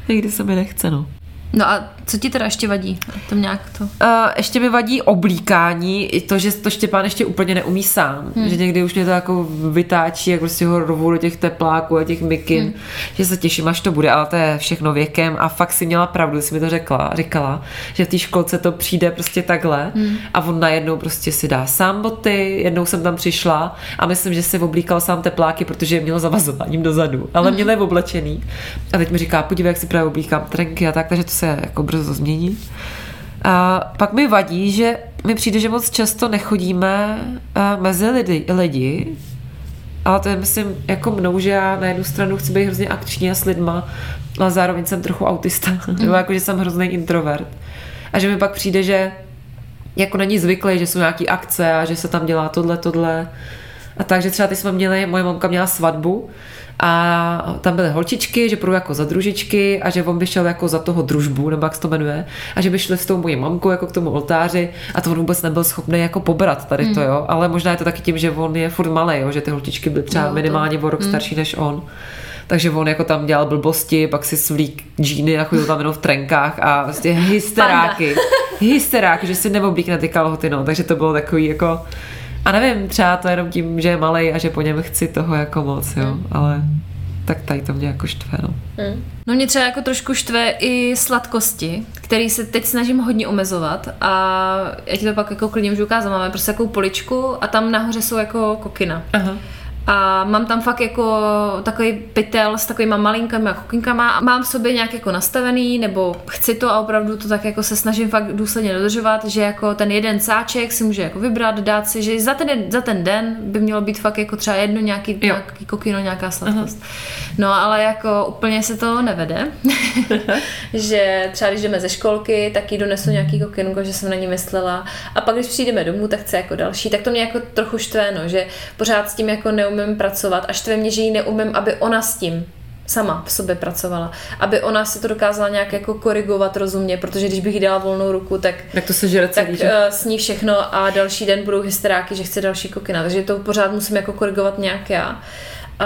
Speaker 1: někdy se mi nechce, no.
Speaker 2: No a co ti teda ještě vadí? Tam nějak to...
Speaker 1: Uh, ještě mi vadí oblíkání, i to, že to Štěpán ještě úplně neumí sám. Hmm. Že někdy už mě to jako vytáčí, jak prostě ho rvu do těch tepláků a těch mikin, hmm. že se těším, až to bude, ale to je všechno věkem a fakt si měla pravdu, jsi mi to řekla, říkala, že v té školce to přijde prostě takhle hmm. a on najednou prostě si dá sám boty, jednou jsem tam přišla a myslím, že si oblíkal sám tepláky, protože je měl zavazováním dozadu, ale hmm. měl je oblečený. A teď mi říká, podívej, jak si právě oblíkám trenky a tak, takže to se jako brzo změní. A pak mi vadí, že mi přijde, že moc často nechodíme a, mezi lidi, lidi ale to je, myslím, jako mnou, že já na jednu stranu chci být hrozně akční a s lidma, ale zároveň jsem trochu autista, nebo jako, že jsem hrozný introvert. A že mi pak přijde, že jako není zvyklý, že jsou nějaký akce a že se tam dělá tohle, tohle. A takže třeba ty jsme měli, moje mamka měla svatbu a tam byly holčičky, že půjdu jako za družičky a že on by šel jako za toho družbu, nebo jak se to jmenuje, a že by šli s tou mojí mamkou jako k tomu oltáři a to on vůbec nebyl schopný jako pobrat tady to, jo, ale možná je to taky tím, že on je furt malý, jo, že ty holčičky byly třeba minimálně o rok starší než on. Takže on jako tam dělal blbosti, pak si svlík džíny a chodil tam jenom v trenkách a prostě hysteráky. hysteráky, že si neoblíkne ty kalhoty, no. Takže to bylo takový jako... A nevím, třeba to jenom tím, že je malej a že po něm chci toho jako moc, jo. Ale tak tady to mě jako štve, no.
Speaker 2: No mě třeba jako trošku štve i sladkosti, který se teď snažím hodně omezovat a já ti to pak jako klidně můžu ukázat. Máme prostě takovou poličku a tam nahoře jsou jako kokina.
Speaker 1: Aha.
Speaker 2: A mám tam fakt jako takový pytel s takovýma malinkými kokinkama a mám v sobě nějak jako nastavený, nebo chci to a opravdu to tak jako se snažím fakt důsledně dodržovat, že jako ten jeden sáček si může jako vybrat, dát si, že za ten, za ten den by mělo být fakt jako třeba jedno nějaký,
Speaker 1: Jo.
Speaker 2: nějaký kokino, nějaká sladkost. No ale jako úplně se to nevede, že třeba když jdeme ze školky, tak jí donesu nějaký kokinko, že jsem na ní myslela. A pak když přijdeme domů, tak chce jako další, tak to mě jako trochu štve, no, že pořád s tím jako neumím pracovat a štve mě, že ji neumím, aby ona s tím sama v sobě pracovala. Aby ona si to dokázala nějak jako korigovat rozumně, protože když bych jí dala volnou ruku, tak
Speaker 1: Tak to se žere
Speaker 2: tak
Speaker 1: celý, že?
Speaker 2: uh, sní všechno a další den budou hysteráky, že chce další kokina. Takže to pořád musím jako korigovat nějak já. A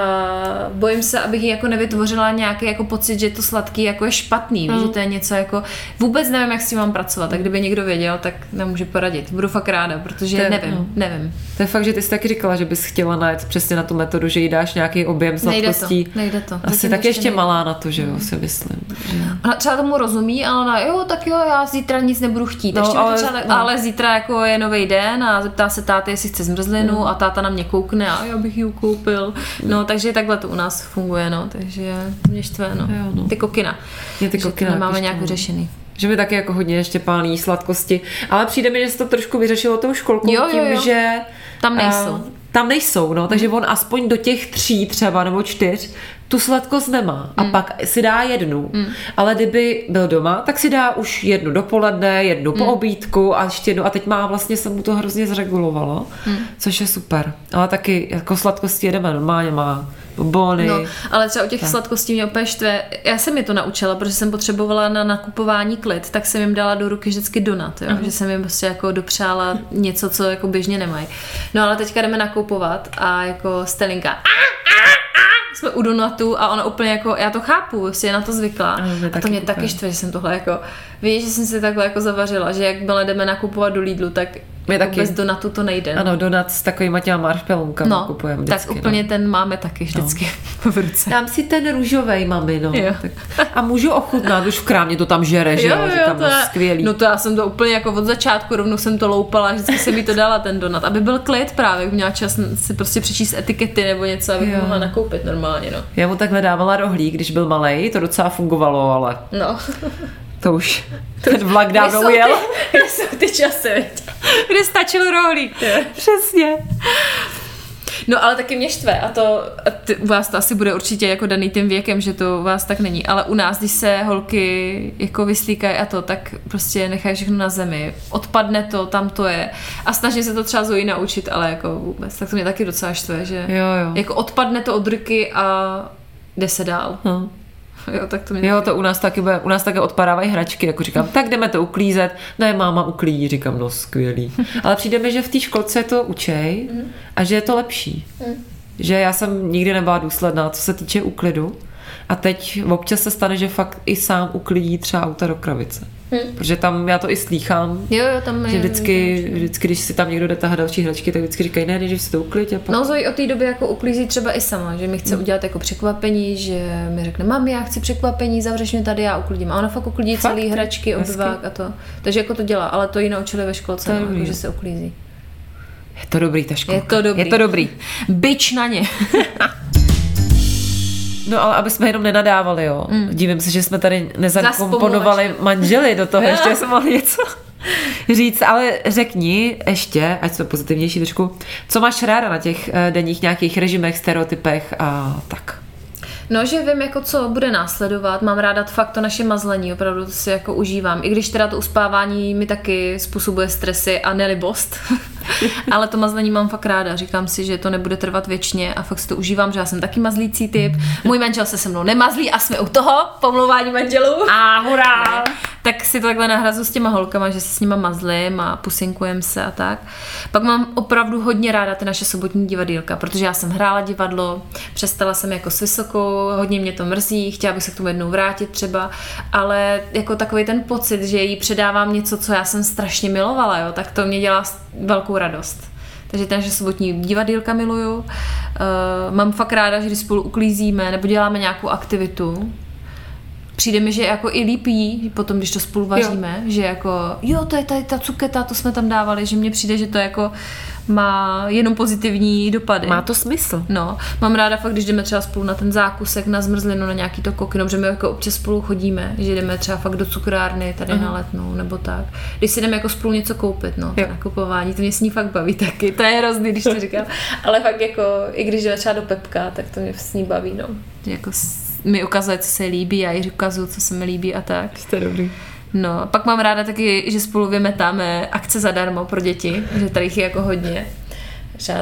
Speaker 2: bojím se, abych jako nevytvořila nějaký jako pocit, že to sladký jako je špatný, mm. že to je něco jako, vůbec nevím, jak s tím mám pracovat, tak kdyby někdo věděl, tak nemůže poradit. Budu fakt ráda, protože
Speaker 1: To je-
Speaker 2: nevím,
Speaker 1: no.
Speaker 2: nevím.
Speaker 1: To je fakt, že ty jsi taky říkala, že bys chtěla najít přesně na tu metodu, že jí dáš nějaký objem
Speaker 2: Nejde to,
Speaker 1: sladkostí.
Speaker 2: nejde to.
Speaker 1: Asi tak ještě
Speaker 2: nejde.
Speaker 1: malá na to, že jo, si myslím. Že...
Speaker 2: Ona třeba tomu rozumí, ale ona, jo, tak jo, já zítra nic nebudu chtít.
Speaker 1: No,
Speaker 2: Ještě ale, třeba,
Speaker 1: no.
Speaker 2: ale zítra jako je nový den a zeptá se táty, jestli chce zmrzlinu
Speaker 1: Mm.
Speaker 2: a táta na mě koukne a já bych ji koupil. No, takže takhle to u nás funguje, no, takže mě štve, no.
Speaker 1: Jo, no.
Speaker 2: Ty kokina.
Speaker 1: Mě ty
Speaker 2: Že
Speaker 1: kokina
Speaker 2: nemáme
Speaker 1: taky
Speaker 2: nějak
Speaker 1: no.
Speaker 2: vyřešený.
Speaker 1: Že by taky jako hodně ještě pálí sladkosti. Ale přijde mi, že se to trošku vyřešilo tou školkou
Speaker 2: Jo, jo,
Speaker 1: tím,
Speaker 2: jo.
Speaker 1: že...
Speaker 2: Tam nejsou.
Speaker 1: Uh, tam nejsou, no, takže on aspoň do těch tří třeba nebo čtyř tu sladkost nemá a pak si dá jednu. Ale kdyby byl doma, tak si dá už jednu dopoledne, jednu po obídku a ještě jednu a teď má vlastně se mu to hrozně zregulovalo, což je super. Ale taky jako sladkosti jedeme normálně, má bonbony.
Speaker 2: No, ale třeba u těch sladkostí mě úplně štve. Já jsem je to naučila, protože jsem potřebovala na nakupování klid, tak jsem jim dala do ruky vždycky donut, jo? že jsem jim prostě jako dopřála něco, co jako běžně nemají. No ale teďka jdeme nakupovat a jako Stelinka "A, a, a", jsme u donatu a ona úplně jako, já to chápu, si je na to zvykla.
Speaker 1: Ano, mě
Speaker 2: a to mě taky štve, že jsem tohle jako, víš, že jsem si takhle jako zavařila, že jakmile jdeme nakupovat do Lidlu, tak jako
Speaker 1: taky.
Speaker 2: bez donatu to nejde.
Speaker 1: Ano, donut s takovýma těma marshmallowkama
Speaker 2: no,
Speaker 1: kupujeme
Speaker 2: tak
Speaker 1: vždycky.
Speaker 2: úplně
Speaker 1: no.
Speaker 2: ten máme taky vždycky v ruce.
Speaker 1: Dám si ten růžovej, mami, no.
Speaker 2: Jo.
Speaker 1: Tak, a můžu ochutnat, už v krámě to tam žere, že jo, říkám,
Speaker 2: to
Speaker 1: no,
Speaker 2: je-
Speaker 1: skvělý.
Speaker 2: No to já jsem to úplně jako od začátku rovnou jsem to loupala, vždycky jsem jí to dala ten donut, aby byl klid právě, měla čas si prostě přečíst etikety nebo něco, aby
Speaker 1: Jo.
Speaker 2: mohla nakoupit normálně, no.
Speaker 1: Já mu takhle dávala rohlík, když byl malej, to docela fungovalo, ale
Speaker 2: No.
Speaker 1: to už ten vlak dávno
Speaker 2: jsou
Speaker 1: ujel.
Speaker 2: Ty, kde jsou ty časy? Kde stačil rohlík.
Speaker 1: Přesně.
Speaker 2: No ale taky mě štve a to, a ty, u vás to asi bude určitě jako daný tím věkem, že to u vás tak není, ale u nás, když se holky jako vyslíkají a to, tak prostě nechají všechno na zemi, odpadne to, tam to je a snaží se to třeba Zoe naučit, ale jako vůbec, tak to mě taky docela štve, že
Speaker 1: Jo, jo.
Speaker 2: jako odpadne to od ruky a jde se dál.
Speaker 1: No.
Speaker 2: Jo, tak to mě
Speaker 1: Jo, to u nás taky bude, u nás také odpadávají hračky, jako říkám, tak jdeme to uklízet, ne, máma uklízí, říkám, no skvělý. Ale přijde mi, že v té školce to učej a že je to lepší. Že já jsem nikdy nebyla důsledná, co se týče úklidu. A teď občas se stane, že fakt i sám uklidí třeba auta do kravice. Protože tam já to i slýchám,
Speaker 2: Jo, jo, tam je...
Speaker 1: že vždycky, vždycky, když si tam někdo jde tahat další hračky, tak vždycky říkají, ne, než si to uklid a pak...
Speaker 2: No Zoe od té doby jako uklízí třeba i sama, že mi chce udělat jako překvapení, že mi řekne, mami, já chci překvapení, zavřeš mě tady, já uklidím. A ona fakt uklidí
Speaker 1: Fakt?
Speaker 2: celý hračky, obyvák a to. Takže jako to dělá, ale to ji naučili ve školce,
Speaker 1: je
Speaker 2: no, jako, že se uklízí.
Speaker 1: Je to dobrý, ta školka.
Speaker 2: Je to dobrý.
Speaker 1: Je to dobrý.
Speaker 2: Byč na ně.
Speaker 1: No ale aby jsme jenom nenadávali, jo. Mm. Dívím se, že jsme tady nezakomponovali manžely do toho, ještě jsme mohli něco říct, ale řekni ještě, ať jsme pozitivnější trošku, co máš ráda na těch eh, denních nějakých režimech, stereotypech a tak.
Speaker 2: No, že vím, jako co bude následovat. Mám ráda fakt to naše mazlení, opravdu to si jako užívám. I když teda to uspávání mi taky způsobuje stresy a nelibost. Ale to mazlení mám fakt ráda. Říkám si, že to nebude trvat věčně a fakt si to užívám, že já jsem taky mazlící typ. Můj manžel se se mnou nemazlí a jsme u toho, pomlouvání manželů.
Speaker 1: A hurá!
Speaker 2: Tak si to takhle nahrazu s těma holkama, že se s nima mazlím a pusinkujem se a tak. Pak mám opravdu hodně ráda ty naše sobotní divadýlka, protože já jsem hrála divadlo, přestala jsem jako s vysokou, hodně mě to mrzí, chtěla bych se k tomu jednou vrátit třeba, ale jako takový ten pocit, že jí předávám něco, co já jsem strašně milovala, jo, tak to mě dělá s- velkou radost. Takže ty naše sobotní divadýlka miluju. Uh, mám fakt ráda, že když spolu uklízíme nebo děláme nějakou aktivitu, přijde mi, že jako i lípí potom, když to spolu vaříme, jo. že jako, jo, to je tady ta cuketa, to jsme tam dávali, že mně přijde, že to jako má jenom pozitivní dopady.
Speaker 1: Má to smysl.
Speaker 2: No, mám ráda fakt, když jdeme třeba spolu na ten zákusek, na zmrzlinu, na nějaký to kokino, protože my jako občas spolu chodíme, že jdeme třeba fakt do cukrárny tady uh-huh. na letnou, nebo tak. Když si jdeme jako spolu něco koupit, no, to nakupování, to mě s ní fakt baví taky, to je hrozný, když to říkám, ale fakt jako, i když jdeme třeba do Pepka, tak to mě s ní baví, no. Že jako mi ukazuje, co se líbí, já jí ukazuju, co se mi líbí a tak.
Speaker 1: To je dobrý.
Speaker 2: No, pak mám ráda taky, že spolu vymetáme akce zadarmo pro děti, že tady jich je jako hodně.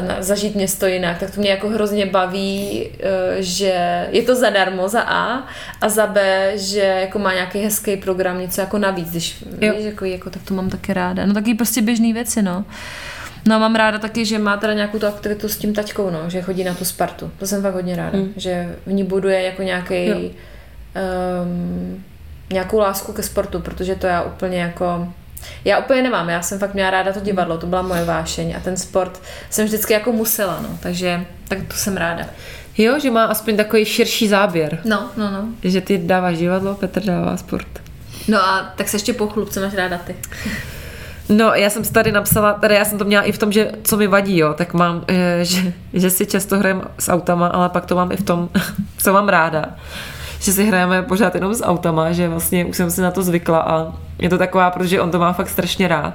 Speaker 2: Na, zažít město jinak, tak to mě jako hrozně baví, eh, že je to zadarmo za A a za B, že jako má nějaký hezký program, něco jako navíc, když
Speaker 1: Jo.
Speaker 2: víš, jako, jako, tak to mám taky ráda. No taky prostě běžné věci, no. No a mám ráda taky, že má teda nějakou tu aktivitu s tím taťkou, no, že chodí na tu Spartu. To jsem fakt hodně ráda, mm. že v ní buduje jako nějaký um, nějakou lásku ke sportu, protože to já úplně jako já úplně nemám, já jsem fakt měla ráda to divadlo, to byla moje vášeň a ten sport jsem vždycky jako musela, no, takže tak to jsem ráda.
Speaker 1: Jo, že má aspoň takový širší záběr.
Speaker 2: No, no, no.
Speaker 1: Že ty dáváš divadlo, Petr dává sport.
Speaker 2: No a tak se ještě pochlup, co máš ráda ty.
Speaker 1: No, já jsem si tady napsala, tady já jsem to měla i v tom, že co mi vadí, jo, tak mám, eh, že, že si často hrajem s autama, ale pak to mám i v tom, co mám ráda. Že si hrajeme pořád jenom s autama, že vlastně už jsem si na to zvykla a je to taková, protože on to má fakt strašně rád.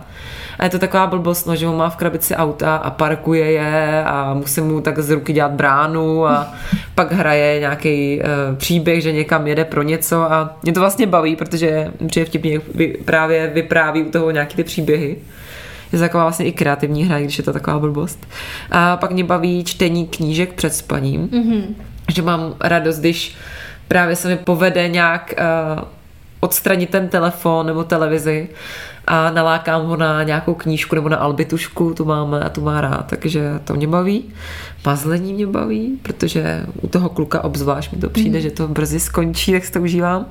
Speaker 1: A je to taková blbost, no, že on má v krabici auta a parkuje je a musím mu tak z ruky dělat bránu a pak hraje nějaký uh, příběh, že někam jede pro něco a mě to vlastně baví, protože přijde vtipně vy, právě vypráví u toho nějaký ty příběhy. Je to taková vlastně i kreativní hra, když je to taková blbost. A pak mě baví čtení knížek před spaním, mm-hmm. že mám radost, když právě se mi povede nějak uh, odstranit ten telefon nebo televizi a nalákám ho na nějakou knížku nebo na albitušku, tu máme a tu má rád, takže to mě baví. Mazlení mě baví, protože u toho kluka obzvlášť mi to přijde, mm. že to brzy skončí, tak si to užívám.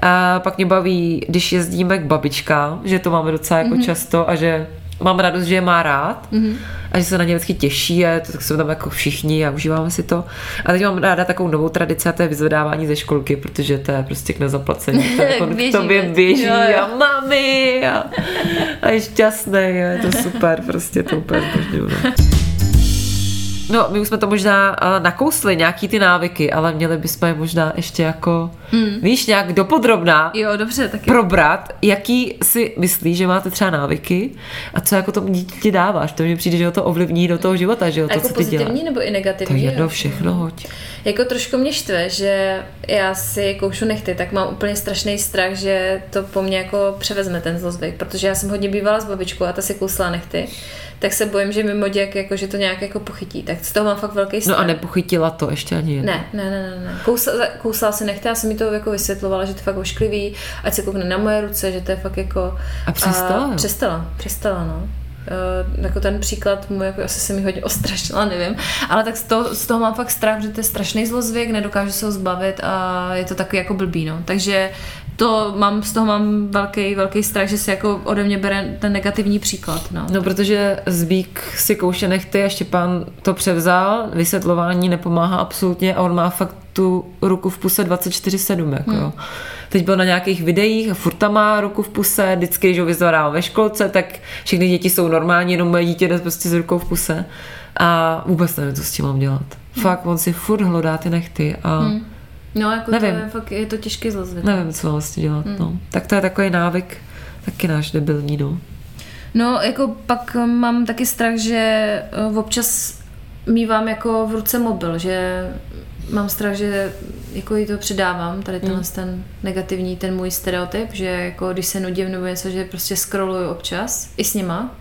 Speaker 1: A pak mě baví, když jezdíme k babičkám, že to máme docela jako mm. často a že mám radost, že je má rád mm-hmm. a že se na ně vždycky těší a tak jsme tam jako všichni a užíváme si to. A teď mám ráda takovou novou tradici a to je vyzvedávání ze školky, protože to je prostě k nezaplacení. To jako k tobě běží jo, jo. a mami a, a je šťastný a je to super, prostě to úplně zbožňuju. No. No, my už jsme to možná uh, nakousli, nějaký ty návyky, ale měli bychom je možná ještě jako, hmm. víš, nějak dopodrobná
Speaker 2: jo, dobře, taky.
Speaker 1: probrat, jaký si myslíš, že máte třeba návyky a co jako tomu dítě dáváš. To mi přijde, že ho to ovlivní do toho života, že jo, to,
Speaker 2: jako
Speaker 1: co
Speaker 2: ty pozitivní děláš. nebo i negativní?
Speaker 1: To jedno všechno hoď.
Speaker 2: Jako trošku mě štve, že já si koušu nechty, tak mám úplně strašný strach, že to po mně jako převezme ten zlozvyk, protože já jsem hodně bývala s babičkou a ta si kousla nechty tak se bojím, že mimo děk, jako, že to nějak jako pochytí. Tak z toho mám fakt velký strach.
Speaker 1: No a nepochytila to ještě ani
Speaker 2: jedno. Ne, ne, ne, ne. ne. Kousala, kousala si nechtěla, já jsem mi to jako vysvětlovala, že to je fakt ošklivý, ať se koukne na moje ruce, že to je fakt jako...
Speaker 1: A přestala? A
Speaker 2: přestala, přestala, no. Uh, jako ten příklad mu jako asi se mi hodně ostrašila, nevím. Ale tak z toho, z toho mám fakt strach, že to je strašný zlozvěk, nedokážu se ho zbavit a je to takový jako blbý, no. Takže to mám, z toho mám velký, velký strach, že si jako ode mě bere ten negativní příklad. No,
Speaker 1: no protože Zbík si kouše nechty a Štěpán to převzal, vysvětlování nepomáhá absolutně a on má fakt tu ruku v puse 24-7. Jako. Hmm. Teď byl na nějakých videích a furt tam má ruku v puse, vždycky, když ho vyzvadám ve školce, tak všechny děti jsou normální, jenom moje dítě jde prostě s rukou v puse a vůbec nevím, co s tím mám dělat. Hmm. Fakt, on si furt hlodá ty nechty a hmm
Speaker 2: No, jako Nevím. to je, fakt, je to těžký zlozvět.
Speaker 1: Nevím, co vlastně dělat, hmm. no. Tak to je takový návyk, taky náš debilní, no.
Speaker 2: No, jako pak mám taky strach, že eh, občas mývám jako v ruce mobil, že mám strach, že jako jí to předávám, tady tenhle hmm. ten negativní, ten můj stereotyp, že jako když se nudím nebo něco, že prostě scrolluju občas, i s nima,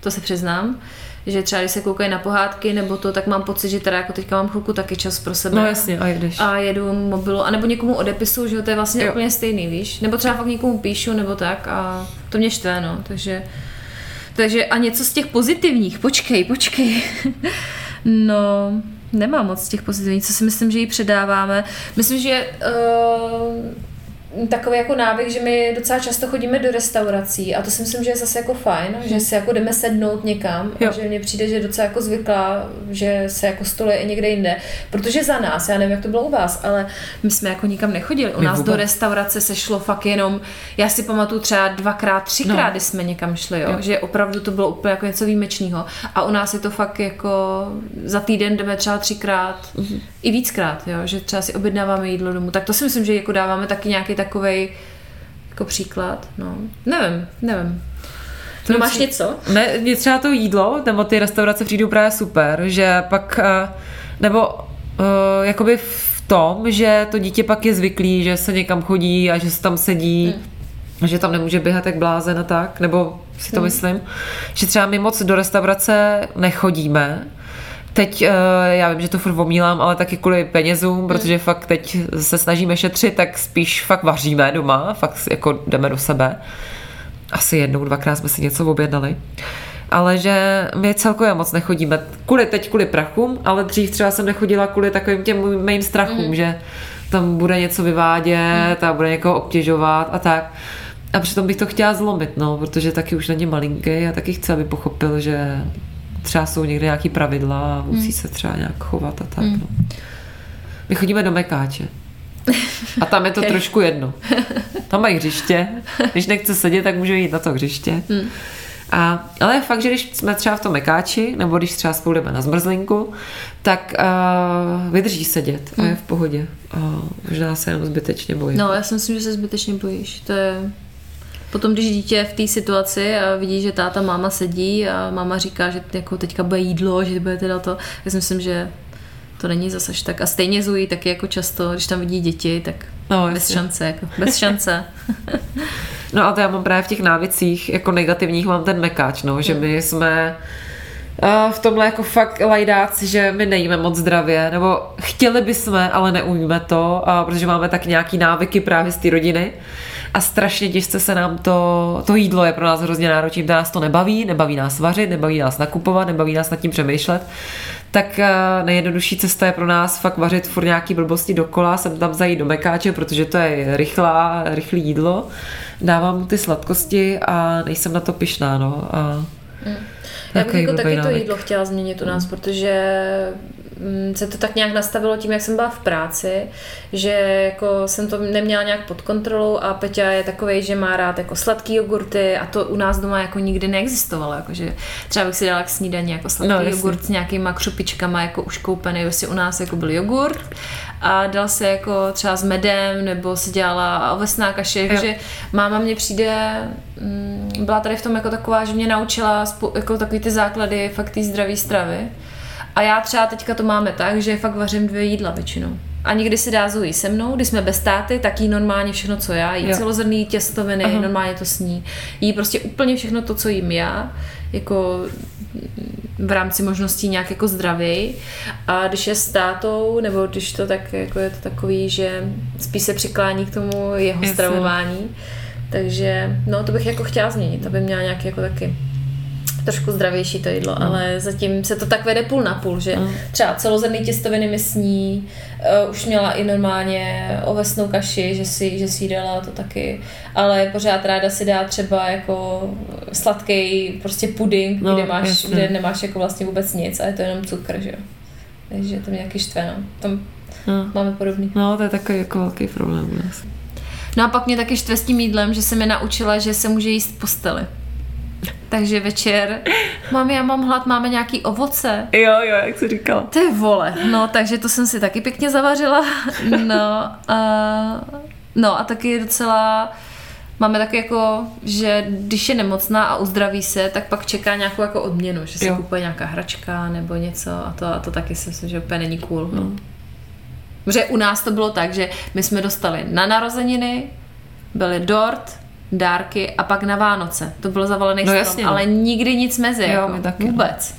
Speaker 2: to se přiznám, že třeba když se koukají na pohádky nebo to, tak mám pocit, že teda jako teďka mám chvilku taky čas pro sebe.
Speaker 1: No jasně, a jdeš.
Speaker 2: A jedu mobilu, anebo někomu odepisu, že to je vlastně jo. úplně stejný, víš. Nebo třeba fakt někomu píšu, nebo tak a to mě štve, no. Takže, takže a něco z těch pozitivních, počkej, počkej. no, nemám moc z těch pozitivních, co si myslím, že jí předáváme. Myslím, že uh, takový jako návyk, že my docela často chodíme do restaurací a to si myslím, že je zase jako fajn, že si jako jdeme sednout někam jo. a že mně přijde, že je docela jako zvyklá, že se jako stoluje i někde jinde. Protože za nás, já nevím, jak to bylo u vás, ale my jsme jako nikam nechodili. U nás do restaurace se šlo fakt jenom, já si pamatuju třeba dvakrát, třikrát, no. kdy jsme někam šli, jo? jo. že opravdu to bylo úplně jako něco výjimečného. A u nás je to fakt jako za týden jdeme třeba třikrát, mm-hmm. i víckrát, jo? že třeba si objednáváme jídlo domů. Tak to si myslím, že jako dáváme taky nějaký takový jako příklad, no. Nevím, nevím. To no máš něco?
Speaker 1: Ne, mě třeba to jídlo, nebo ty restaurace přijdou právě super, že pak, eh, nebo uh, jakoby v tom, že to dítě pak je zvyklý, že se někam chodí a že se tam sedí, hmm. že tam nemůže běhat jak blázen a tak, nebo si to hmm. myslím, že třeba my moc do restaurace nechodíme, Teď uh, já vím, že to furt omílám, ale taky kvůli penězům, hmm. protože fakt teď se snažíme šetřit, tak spíš fakt vaříme doma, fakt jako jdeme do sebe. Asi jednou, dvakrát jsme si něco objednali. Ale že my celkově moc nechodíme. Kvůli, teď kvůli prachům, ale dřív třeba jsem nechodila kvůli takovým těm main strachům, mm. že tam bude něco vyvádět mm. a bude někoho obtěžovat a tak. A přitom bych to chtěla zlomit, no, protože taky už není malinký a taky chci, aby pochopil, že třeba jsou někde nějaký pravidla a musí hmm. se třeba nějak chovat a tak. Hmm. No. My chodíme do Mekáče. A tam je to okay. trošku jedno. Tam mají hřiště. Když nechce sedět, tak může jít na to hřiště. Hmm. A, ale je fakt, že když jsme třeba v tom mekáči, nebo když třeba spolu jdeme na zmrzlinku, tak uh, vydrží sedět a je v pohodě. Uh, možná se jenom zbytečně bojí.
Speaker 2: No, já si myslím, že se zbytečně bojíš. To je... Potom, když dítě je v té situaci a vidí, že táta, máma sedí a máma říká, že jako teďka bude jídlo, že bude teda to, já si myslím, že to není zase až tak. A stejně Zují taky jako často, když tam vidí děti, tak
Speaker 1: No,
Speaker 2: bez
Speaker 1: jasně.
Speaker 2: šance, jako bez šance.
Speaker 1: No a to já mám právě v těch návicích jako negativních mám ten mekáč, no, že my jsme uh, v tomhle jako fakt lajdáci, že my nejíme moc zdravě, nebo chtěli bychom, ale neumíme to, protože máme tak nějaký návyky právě z té rodiny a strašně těžce se nám to, to jídlo je pro nás hrozně náročné, protože nás to nebaví, nebaví nás vařit, nebaví nás nakupovat, nebaví nás nad tím přemýšlet, tak uh, nejjednodušší cesta je pro nás fakt vařit furt nějaký blbosti dokola, sem tam zajít do mekáče, protože to je rychlá, rychlé jídlo, dávám mu ty sladkosti a nejsem na to pyšná, no. A
Speaker 2: Já bych jako taky to jídlo chtěla změnit u nás, protože mm, se to tak nějak nastavilo tím, jak jsem byla v práci, že jako jsem to neměla nějak pod kontrolou a Peťa je takovej, že má rád jako sladký jogurty a to u nás doma jako nikdy neexistovalo, jakože třeba bych si dala k snídaní jako sladký
Speaker 1: No,
Speaker 2: jogurt s nějakýma křupičkama jako už koupený, prostě u nás jako byl jogurt a dal se jako třeba s medem nebo se dělala ovesná kaše, takže máma mě přijde, mm, byla tady v tom jako taková, že mě naučila jako takový ty základy fakt té zdraví stravy. A já třeba teďka to máme tak, že fakt vařím dvě jídla většinou. A někdy si dá Zoe se mnou, když jsme bez táty, tak jí normálně všechno, co já. Jí
Speaker 1: Jo.
Speaker 2: celozrnný těstoviny, Aha. normálně to sní. Jí prostě úplně všechno to, co jím já, jako v rámci možností nějak jako zdravěj. A když je s tátou, nebo když to tak jako je to takový, že spíš se přiklání k tomu jeho
Speaker 1: Jasně.
Speaker 2: stravování. Takže no to bych jako chtěla změnit, aby měla nějaký jako taky trošku zdravější to jídlo,
Speaker 1: No.
Speaker 2: ale zatím se to tak vede půl na půl, že třeba celozrnný těstoviny mi sní, uh, už měla i normálně ovesnou kaši, že si, že si jí dala to taky, ale pořád ráda si dá třeba jako sladký prostě puding,
Speaker 1: No,
Speaker 2: kde, máš,
Speaker 1: jasně.
Speaker 2: kde nemáš jako vlastně vůbec nic a je to jenom cukr, že jo. Takže to mě taky štve, no. Tam
Speaker 1: No.
Speaker 2: máme podobný.
Speaker 1: No, to je takový jako velký problém u nás.
Speaker 2: No a pak mě taky štve s tím jídlem, že se mi naučila, že se může jíst v posteli. Takže večer, mami, já mám hlad, máme nějaký ovoce.
Speaker 1: Jo, jo, jak jsi říkala.
Speaker 2: Ty vole, no takže to jsem si taky pěkně zavařila. No a, no a taky docela máme taky jako, že když je nemocná a uzdraví se, tak pak čeká nějakou jako odměnu, že se
Speaker 1: Jo.
Speaker 2: kupuje nějaká hračka nebo něco a to, a to taky si myslím, že úplně není cool. No. Protože u nás to bylo tak, že my jsme dostali na narozeniny, byly dort, dárky a pak na Vánoce. To bylo zavalený
Speaker 1: No
Speaker 2: strom,
Speaker 1: jasně, no.
Speaker 2: ale nikdy nic mezi.
Speaker 1: Jo,
Speaker 2: jako,
Speaker 1: taky, no.
Speaker 2: Vůbec.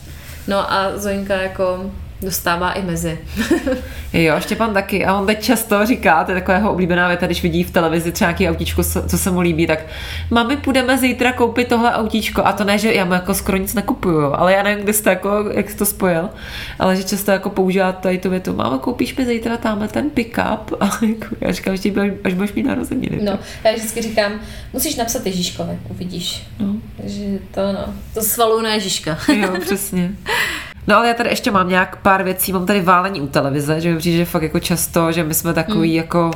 Speaker 2: No a Zoinka jako dostává i mezi.
Speaker 1: Jo, Štěpán taky. A on teď často říká, to je taková jeho oblíbená věta, když vidí v televizi třeba nějaký autíčko, co se mu líbí, tak mami, půjdeme zítra koupit tohle autíčko. A to ne, že já mu jako skoro nic nekupuju, ale já nevím, kde jste jako, jak jsi to spojil, ale že často jako používá tady tu větu, máma, koupíš mi zítra tamhle ten pick-up? A jako, já říkám, že až, až budeš mít narozeniny.
Speaker 2: No, já vždycky říkám, musíš napsat Ježíškovi, uvidíš.
Speaker 1: No.
Speaker 2: Takže to no, to svalu na Ježíška.
Speaker 1: Jo, přesně. No ale já tady ještě mám nějak pár věcí, mám tady válení u televize, že mi přijde, že fakt jako často, že my jsme takový mm. jako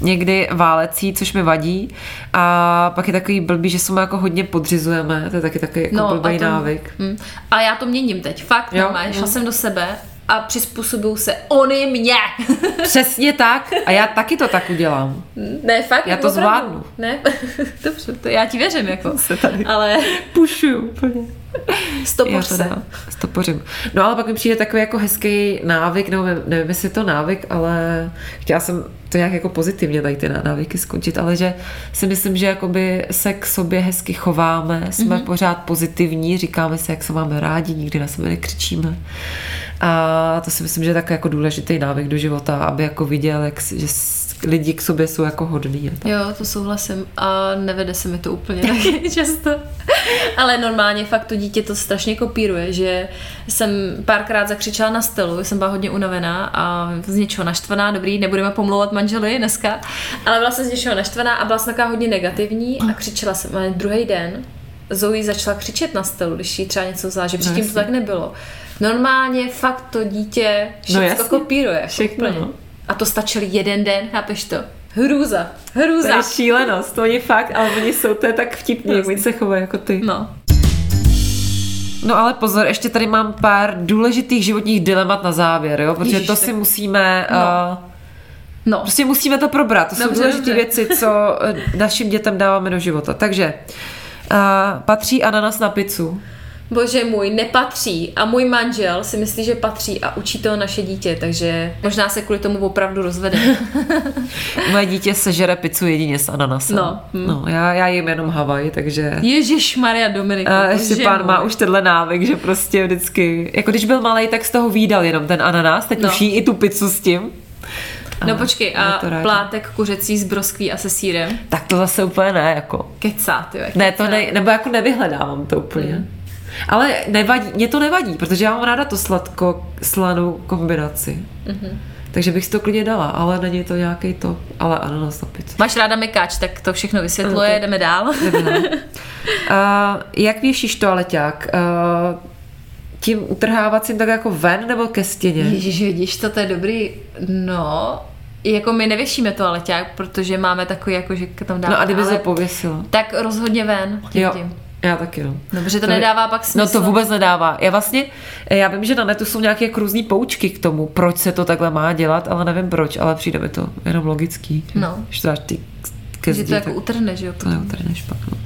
Speaker 1: někdy válecí, což mi vadí a pak je takový blbý, že se mu jako hodně podřizujeme, to je taky takový jako no, blbý
Speaker 2: to,
Speaker 1: návyk.
Speaker 2: Hm. A já to měním teď, fakt,
Speaker 1: Jo,
Speaker 2: normálně, šla
Speaker 1: no.
Speaker 2: jsem do sebe a přizpůsobuju se oni mě.
Speaker 1: Přesně tak a já taky to tak udělám.
Speaker 2: ne, fakt.
Speaker 1: Já to
Speaker 2: opravdu.
Speaker 1: zvládnu.
Speaker 2: Ne, dobře, to já ti věřím, jako.
Speaker 1: Se tady
Speaker 2: Ale
Speaker 1: pušuju úplně.
Speaker 2: Stopoř
Speaker 1: to
Speaker 2: se.
Speaker 1: stopořím. No ale pak mi přijde takový jako hezký návyk, nebo nevím, jestli je to návyk, ale chtěla jsem to nějak jako pozitivně tady ty návyky skončit, ale že si myslím, že jakoby se k sobě hezky chováme, jsme mm-hmm. pořád pozitivní, říkáme si, jak se máme rádi, nikdy na sebe nekřičíme. A to si myslím, že je tak jako důležitý návyk do života, aby jako viděl, jak, že lidi k sobě jsou jako hodní.
Speaker 2: Jo, to souhlasím a nevede se mi to úplně taky často. Ale normálně fakt to dítě to strašně kopíruje, že jsem párkrát zakřičela na stelu, jsem byla hodně unavená a z něčeho naštvaná, dobrý, nebudeme pomlouvat manželi dneska, ale byla jsem z něčeho naštvaná a byla jsem taková hodně negativní a křičela jsem, ale druhý den Zoe začala křičet na stelu, když jí třeba něco vzala, že předtím to tak nebylo. Normálně fakt to dítě všechno
Speaker 1: jasně.
Speaker 2: kopíruje. jako
Speaker 1: Všechno,
Speaker 2: úplně.
Speaker 1: no.
Speaker 2: A to stačil jeden den, chápeš to? Hrůza, hrůza.
Speaker 1: To je šílenost, to oni fakt, ale oni jsou, to je tak vtipný, jak oni se chovají jako ty.
Speaker 2: No.
Speaker 1: No ale pozor, ještě tady mám pár důležitých životních dilemat na závěr, jo? Protože
Speaker 2: Ježiš,
Speaker 1: to
Speaker 2: tak-
Speaker 1: si musíme...
Speaker 2: No.
Speaker 1: Uh,
Speaker 2: No,
Speaker 1: prostě musíme to probrat. To jsou
Speaker 2: Dobře,
Speaker 1: důležité
Speaker 2: dobře.
Speaker 1: věci, co eh, našim dětem dáváme do života. Takže uh, patří ananas na pizzu.
Speaker 2: Bože můj, nepatří. A můj manžel si myslí, že patří a učí to naše dítě, takže možná se kvůli tomu opravdu rozvede.
Speaker 1: Moje dítě sežere pizzu jedině s ananasem.
Speaker 2: No, hm.
Speaker 1: no já, já jim jenom Havaj, takže...
Speaker 2: Ježíš Maria Dominik.
Speaker 1: A ještě pán má už tenhle návyk, že prostě vždycky, jako když byl malý, tak z toho výdal jenom ten ananas, teď
Speaker 2: No.
Speaker 1: už jí i tu pizzu s tím.
Speaker 2: No počkej, a
Speaker 1: to rádi.
Speaker 2: plátek kuřecí s broskví a se sírem?
Speaker 1: Tak to zase úplně ne, jako.
Speaker 2: Kecá, ty
Speaker 1: Ne, to ne, nebo jako nevyhledávám to úplně.
Speaker 2: Mm.
Speaker 1: Ale nevadí, mě to nevadí, protože já mám ráda to sladko slanou kombinaci.
Speaker 2: Mhm.
Speaker 1: Takže bych si to klidně dala, ale není to nějaký to, ale ananas na pizzu.
Speaker 2: Máš ráda mekáč, tak to všechno vysvětluje,
Speaker 1: Ano, to-
Speaker 2: jdeme dál.
Speaker 1: Uh, jak věšíš toaleťák? Uh, tím utrhávacím tak jako ven nebo ke stěně?
Speaker 2: Ježíš, vidíš, to, to je dobrý. No, jako my nevěšíme to aleťák, protože máme takový, jako, že tam dáme.
Speaker 1: No a kdyby
Speaker 2: ale...
Speaker 1: se pověsila?
Speaker 2: Tak rozhodně ven. Tím,
Speaker 1: Jo,
Speaker 2: tím.
Speaker 1: Já taky no.
Speaker 2: No, protože to
Speaker 1: To je-
Speaker 2: nedává pak smysl.
Speaker 1: No to vůbec nedává. Já vlastně, já vím, že na netu jsou nějaké různý poučky k tomu, proč se to takhle má dělat, ale nevím proč, ale přijde mi to jenom logický. že
Speaker 2: No.
Speaker 1: Když to dáš ty ke
Speaker 2: že
Speaker 1: zdi,
Speaker 2: to jako
Speaker 1: tak
Speaker 2: utrhne, že jo?
Speaker 1: to
Speaker 2: potom.
Speaker 1: neutrhneš pak. No.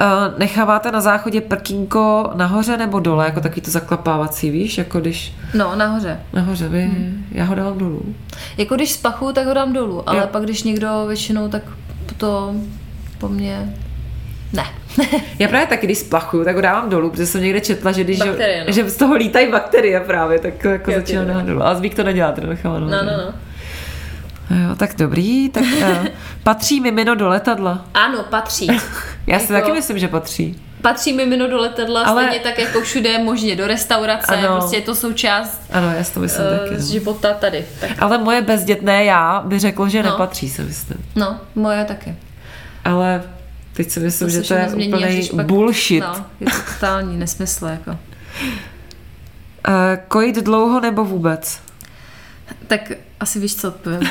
Speaker 1: Uh, necháváte na záchodě prkínko nahoře nebo dole, jako takový to zaklapávací, víš, jako když
Speaker 2: No, nahoře.
Speaker 1: nahoře, vy, hmm. já ho dávám dolů.
Speaker 2: Jako když spachu, tak ho dám dolů, ale
Speaker 1: Jo.
Speaker 2: pak když někdo většinou, tak to po mně... Ne.
Speaker 1: Já právě taky, když splachuju, tak ho dávám dolů, protože jsem někde četla, že když
Speaker 2: Bakterie, no.
Speaker 1: že z toho lítají bakterie právě, tak jako
Speaker 2: Jo,
Speaker 1: začínám dávat dolů. Ale zvyk to nedělá, to nechává
Speaker 2: No, no, no.
Speaker 1: Jo, tak dobrý, tak uh, patří mimino do letadla.
Speaker 2: Ano, patří.
Speaker 1: Já si
Speaker 2: Jako-
Speaker 1: taky myslím, že patří.
Speaker 2: Patří mimino do letadla,
Speaker 1: Ale-
Speaker 2: stejně tak jako všude možně do restaurace,
Speaker 1: Ano.
Speaker 2: prostě je to součást
Speaker 1: Ano, já si to myslím
Speaker 2: uh,
Speaker 1: taky.
Speaker 2: z
Speaker 1: No.
Speaker 2: života tady. Tak,
Speaker 1: Ale moje bezdětné já by řeklo, že
Speaker 2: No.
Speaker 1: nepatří, si myslím.
Speaker 2: no, moje taky.
Speaker 1: Ale teď si myslím,
Speaker 2: To
Speaker 1: že to je
Speaker 2: změní,
Speaker 1: úplný
Speaker 2: pak-
Speaker 1: bullshit.
Speaker 2: No, je to totální nesmysl, jako.
Speaker 1: Uh, kojit dlouho nebo vůbec?
Speaker 2: Tak asi víš, co odpovím.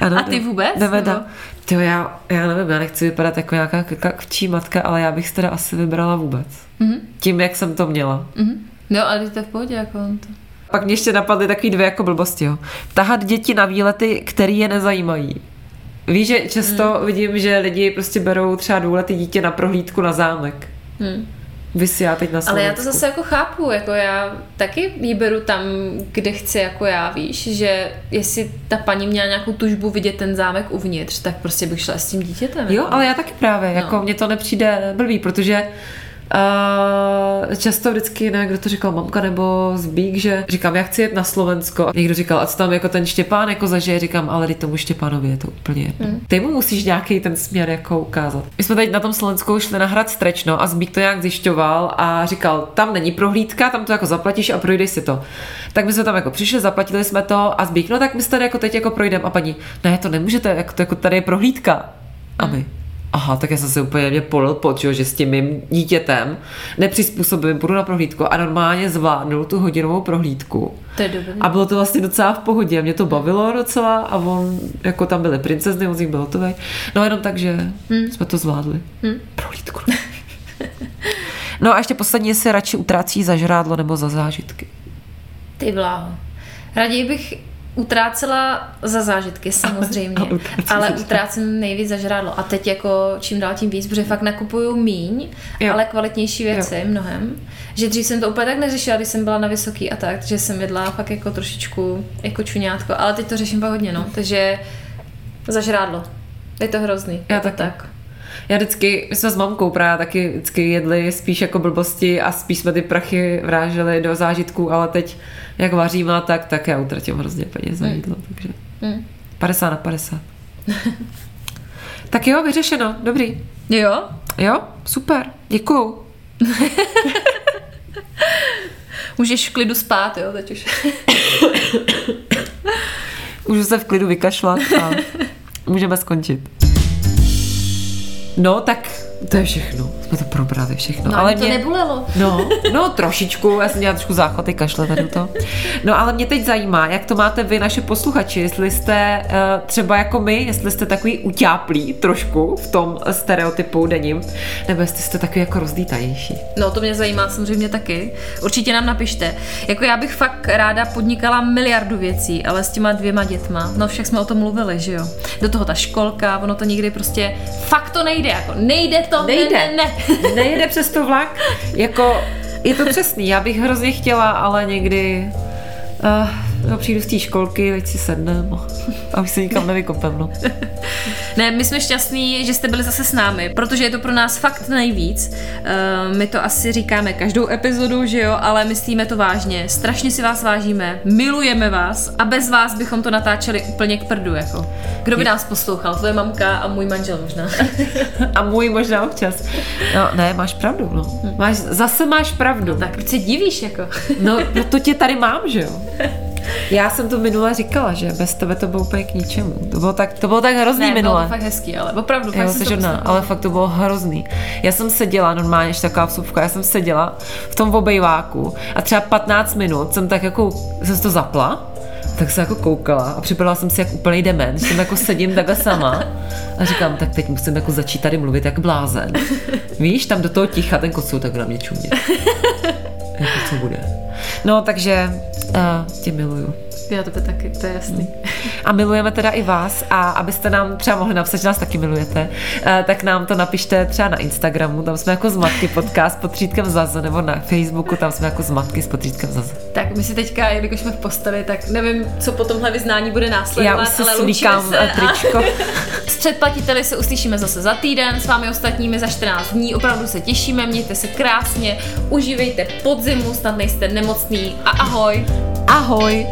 Speaker 1: Ano,
Speaker 2: A ty vůbec,
Speaker 1: Jdeme
Speaker 2: nebo?
Speaker 1: Tyjo, já, já nevím, já nechci vypadat jako nějaká kakavčí matka, ale já bych teda asi vybrala vůbec.
Speaker 2: Mhm.
Speaker 1: Tím, jak jsem to měla.
Speaker 2: Mhm. No, ale to je v pohodě, jako on to...
Speaker 1: Pak mě ještě napadly takový dvě jako blbosti. Jo. Tahat děti na výlety, který je nezajímají. Víš, že často
Speaker 2: Hmm.
Speaker 1: mm. vidím, že lidi prostě berou třeba dvouletý dítě na prohlídku na zámek.
Speaker 2: Hmm.
Speaker 1: Vy si já teď na
Speaker 2: Ale
Speaker 1: Slovensku.
Speaker 2: já to zase jako chápu, jako já taky ji beru tam, kde chci, jako já, víš, že jestli ta paní měla nějakou tužbu vidět ten zámek uvnitř, tak prostě bych šla s tím dítětem.
Speaker 1: Jo,
Speaker 2: jako.
Speaker 1: ale já taky právě, jako
Speaker 2: No.
Speaker 1: mně to nepřijde blbý, protože Uh, často vždycky, ne, kdo to říkal, mamka nebo Zbík, že říkám, já chci jet na Slovensko. A někdo říkal, a co tam jako ten Štěpán jako zažije, říkám, ale teď tomu Štěpánovi je to úplně jedno. Hmm. Ty mu musíš nějaký ten směr jako ukázat. My jsme teď na tom Slovensku šli na hrad Strečno a Zbík to nějak zjišťoval a říkal, tam není prohlídka, tam to jako zaplatíš a projdeš si to. Tak my jsme tam jako přišli, zaplatili jsme to a Zbík, no tak my se tady jako teď jako projdeme a paní, ne, to nemůžete, jako, to, jako tady je prohlídka. A my, aha, tak já jsem se úplně mě polil pot, že s tím mým dítětem nepřizpůsobím, půjdu na prohlídku a normálně zvládnul tu hodinovou prohlídku.
Speaker 2: To je dobré.
Speaker 1: A bylo to vlastně docela v pohodě, mě to bavilo docela a on, jako tam byly princezny, on z nich byl hotový. No jenom tak, že hmm. jsme to zvládli. Hmm. Prohlídku. no a ještě poslední, jestli radši utrácí za žrádlo nebo za zážitky.
Speaker 2: Ty bláho. Raději bych utrácela za zážitky, samozřejmě,
Speaker 1: A
Speaker 2: ale utrácím nejvíc za žrádlo. A teď jako čím dál tím víc, protože fakt nakupuju míň,
Speaker 1: Jo.
Speaker 2: ale kvalitnější věci jo. mnohem. Že dřív jsem to úplně tak neřešila, když jsem byla na vysoký a tak, že jsem jedla fakt jako trošičku jako čuňátko, ale teď to řeším fakt hodně, no. Takže za žrádlo. Je to hrozný.
Speaker 1: Já taky.
Speaker 2: tak.
Speaker 1: Já vždycky, my jsme s mamkou právě taky vždycky jedli spíš jako blbosti a spíš jsme ty prachy vráželi do zážitků, ale teď jak vařím a tak, tak já utratím hrozně peněz za jídlo, takže
Speaker 2: Mm.
Speaker 1: 50 na 50. tak jo, vyřešeno, dobrý.
Speaker 2: Jo?
Speaker 1: Jo, super, děkuju.
Speaker 2: Můžeš v klidu spát, jo, teď už.
Speaker 1: Můžu se v klidu vykašlat a můžeme skončit. No, tak To je všechno. Jsme to probrali všechno.
Speaker 2: No, ale to mě... nebolelo.
Speaker 1: No, no, trošičku. Já jsem měla trošku záchvaty kašle tady to. No, ale mě teď zajímá, jak to máte vy, naše posluchači, jestli jste uh, třeba jako my, jestli jste takový utáplý trošku v tom stereotypu denním, nebo jestli jste takový jako rozdítanější.
Speaker 2: No, to mě zajímá samozřejmě taky. Určitě nám napište. Jako já bych fakt ráda podnikala miliardu věcí, ale s těma dvěma dětma, no však jsme o tom mluvili, že jo. Do toho ta školka, ono to nikdy prostě, fakt to nejde, jako nejde to, nejde, ne, ne,
Speaker 1: ne. nejde přes to vlak, jako je to přesný, já bych hrozně chtěla, ale někdy uh, já přijdu z té školky, teď si sednem a už se nikam nevykopem, no.
Speaker 2: ne, my jsme šťastní, že jste byli zase s námi, protože je to pro nás fakt nejvíc. Uh, my to asi říkáme každou epizodu, že jo, ale myslíme to vážně. Strašně si vás vážíme, milujeme vás a bez vás bychom to natáčeli úplně k prdu, jako. Kdo by nás poslouchal? Tvoje mamka a můj manžel možná.
Speaker 1: a můj možná občas. No, ne, máš pravdu, no. Máš, zase máš pravdu. No,
Speaker 2: tak proč se divíš, jako?
Speaker 1: no, to tě tady mám, že jo. Já jsem to minule říkala, že bez tebe to bylo úplně k ničemu. To bylo tak, to bylo tak hrozný
Speaker 2: ne,
Speaker 1: minule.
Speaker 2: Bylo to fakt hezký, ale opravdu.
Speaker 1: Jo,
Speaker 2: fakt
Speaker 1: žádná, ale fakt to bylo hrozný. Já jsem seděla normálně, ještě taková vsuvka, já jsem seděla v tom obejváku a třeba 15 minut jsem tak jako, jsem to zapla tak se jako koukala a připadala jsem si jak úplný dement, že tam jako sedím takhle sama a říkám, tak teď musím jako začít tady mluvit jak blázen. Víš, tam do toho ticha ten kocou tak na mě čumě. Jako co bude. No, takže uh, tě miluju.
Speaker 2: Já to taky, to je jasný.
Speaker 1: A milujeme teda i vás a abyste nám třeba mohli napsat, že nás taky milujete, eh, tak nám to napište třeba na Instagramu, tam jsme jako zmatky podcast pod třídkem Zazo, nebo na Facebooku, tam jsme jako zmatky s potřídkem Zazo.
Speaker 2: Tak my si teďka, jelikož jsme v posteli, tak nevím, co po tomhle vyznání bude následovat,
Speaker 1: Já už
Speaker 2: se
Speaker 1: ale slíkám se tričko.
Speaker 2: S předplatiteli se uslyšíme zase za týden, s vámi ostatními za 14 dní, opravdu se těšíme, mějte se krásně, užívejte podzimu, snad nejste nemocný a ahoj.
Speaker 1: Ahoj.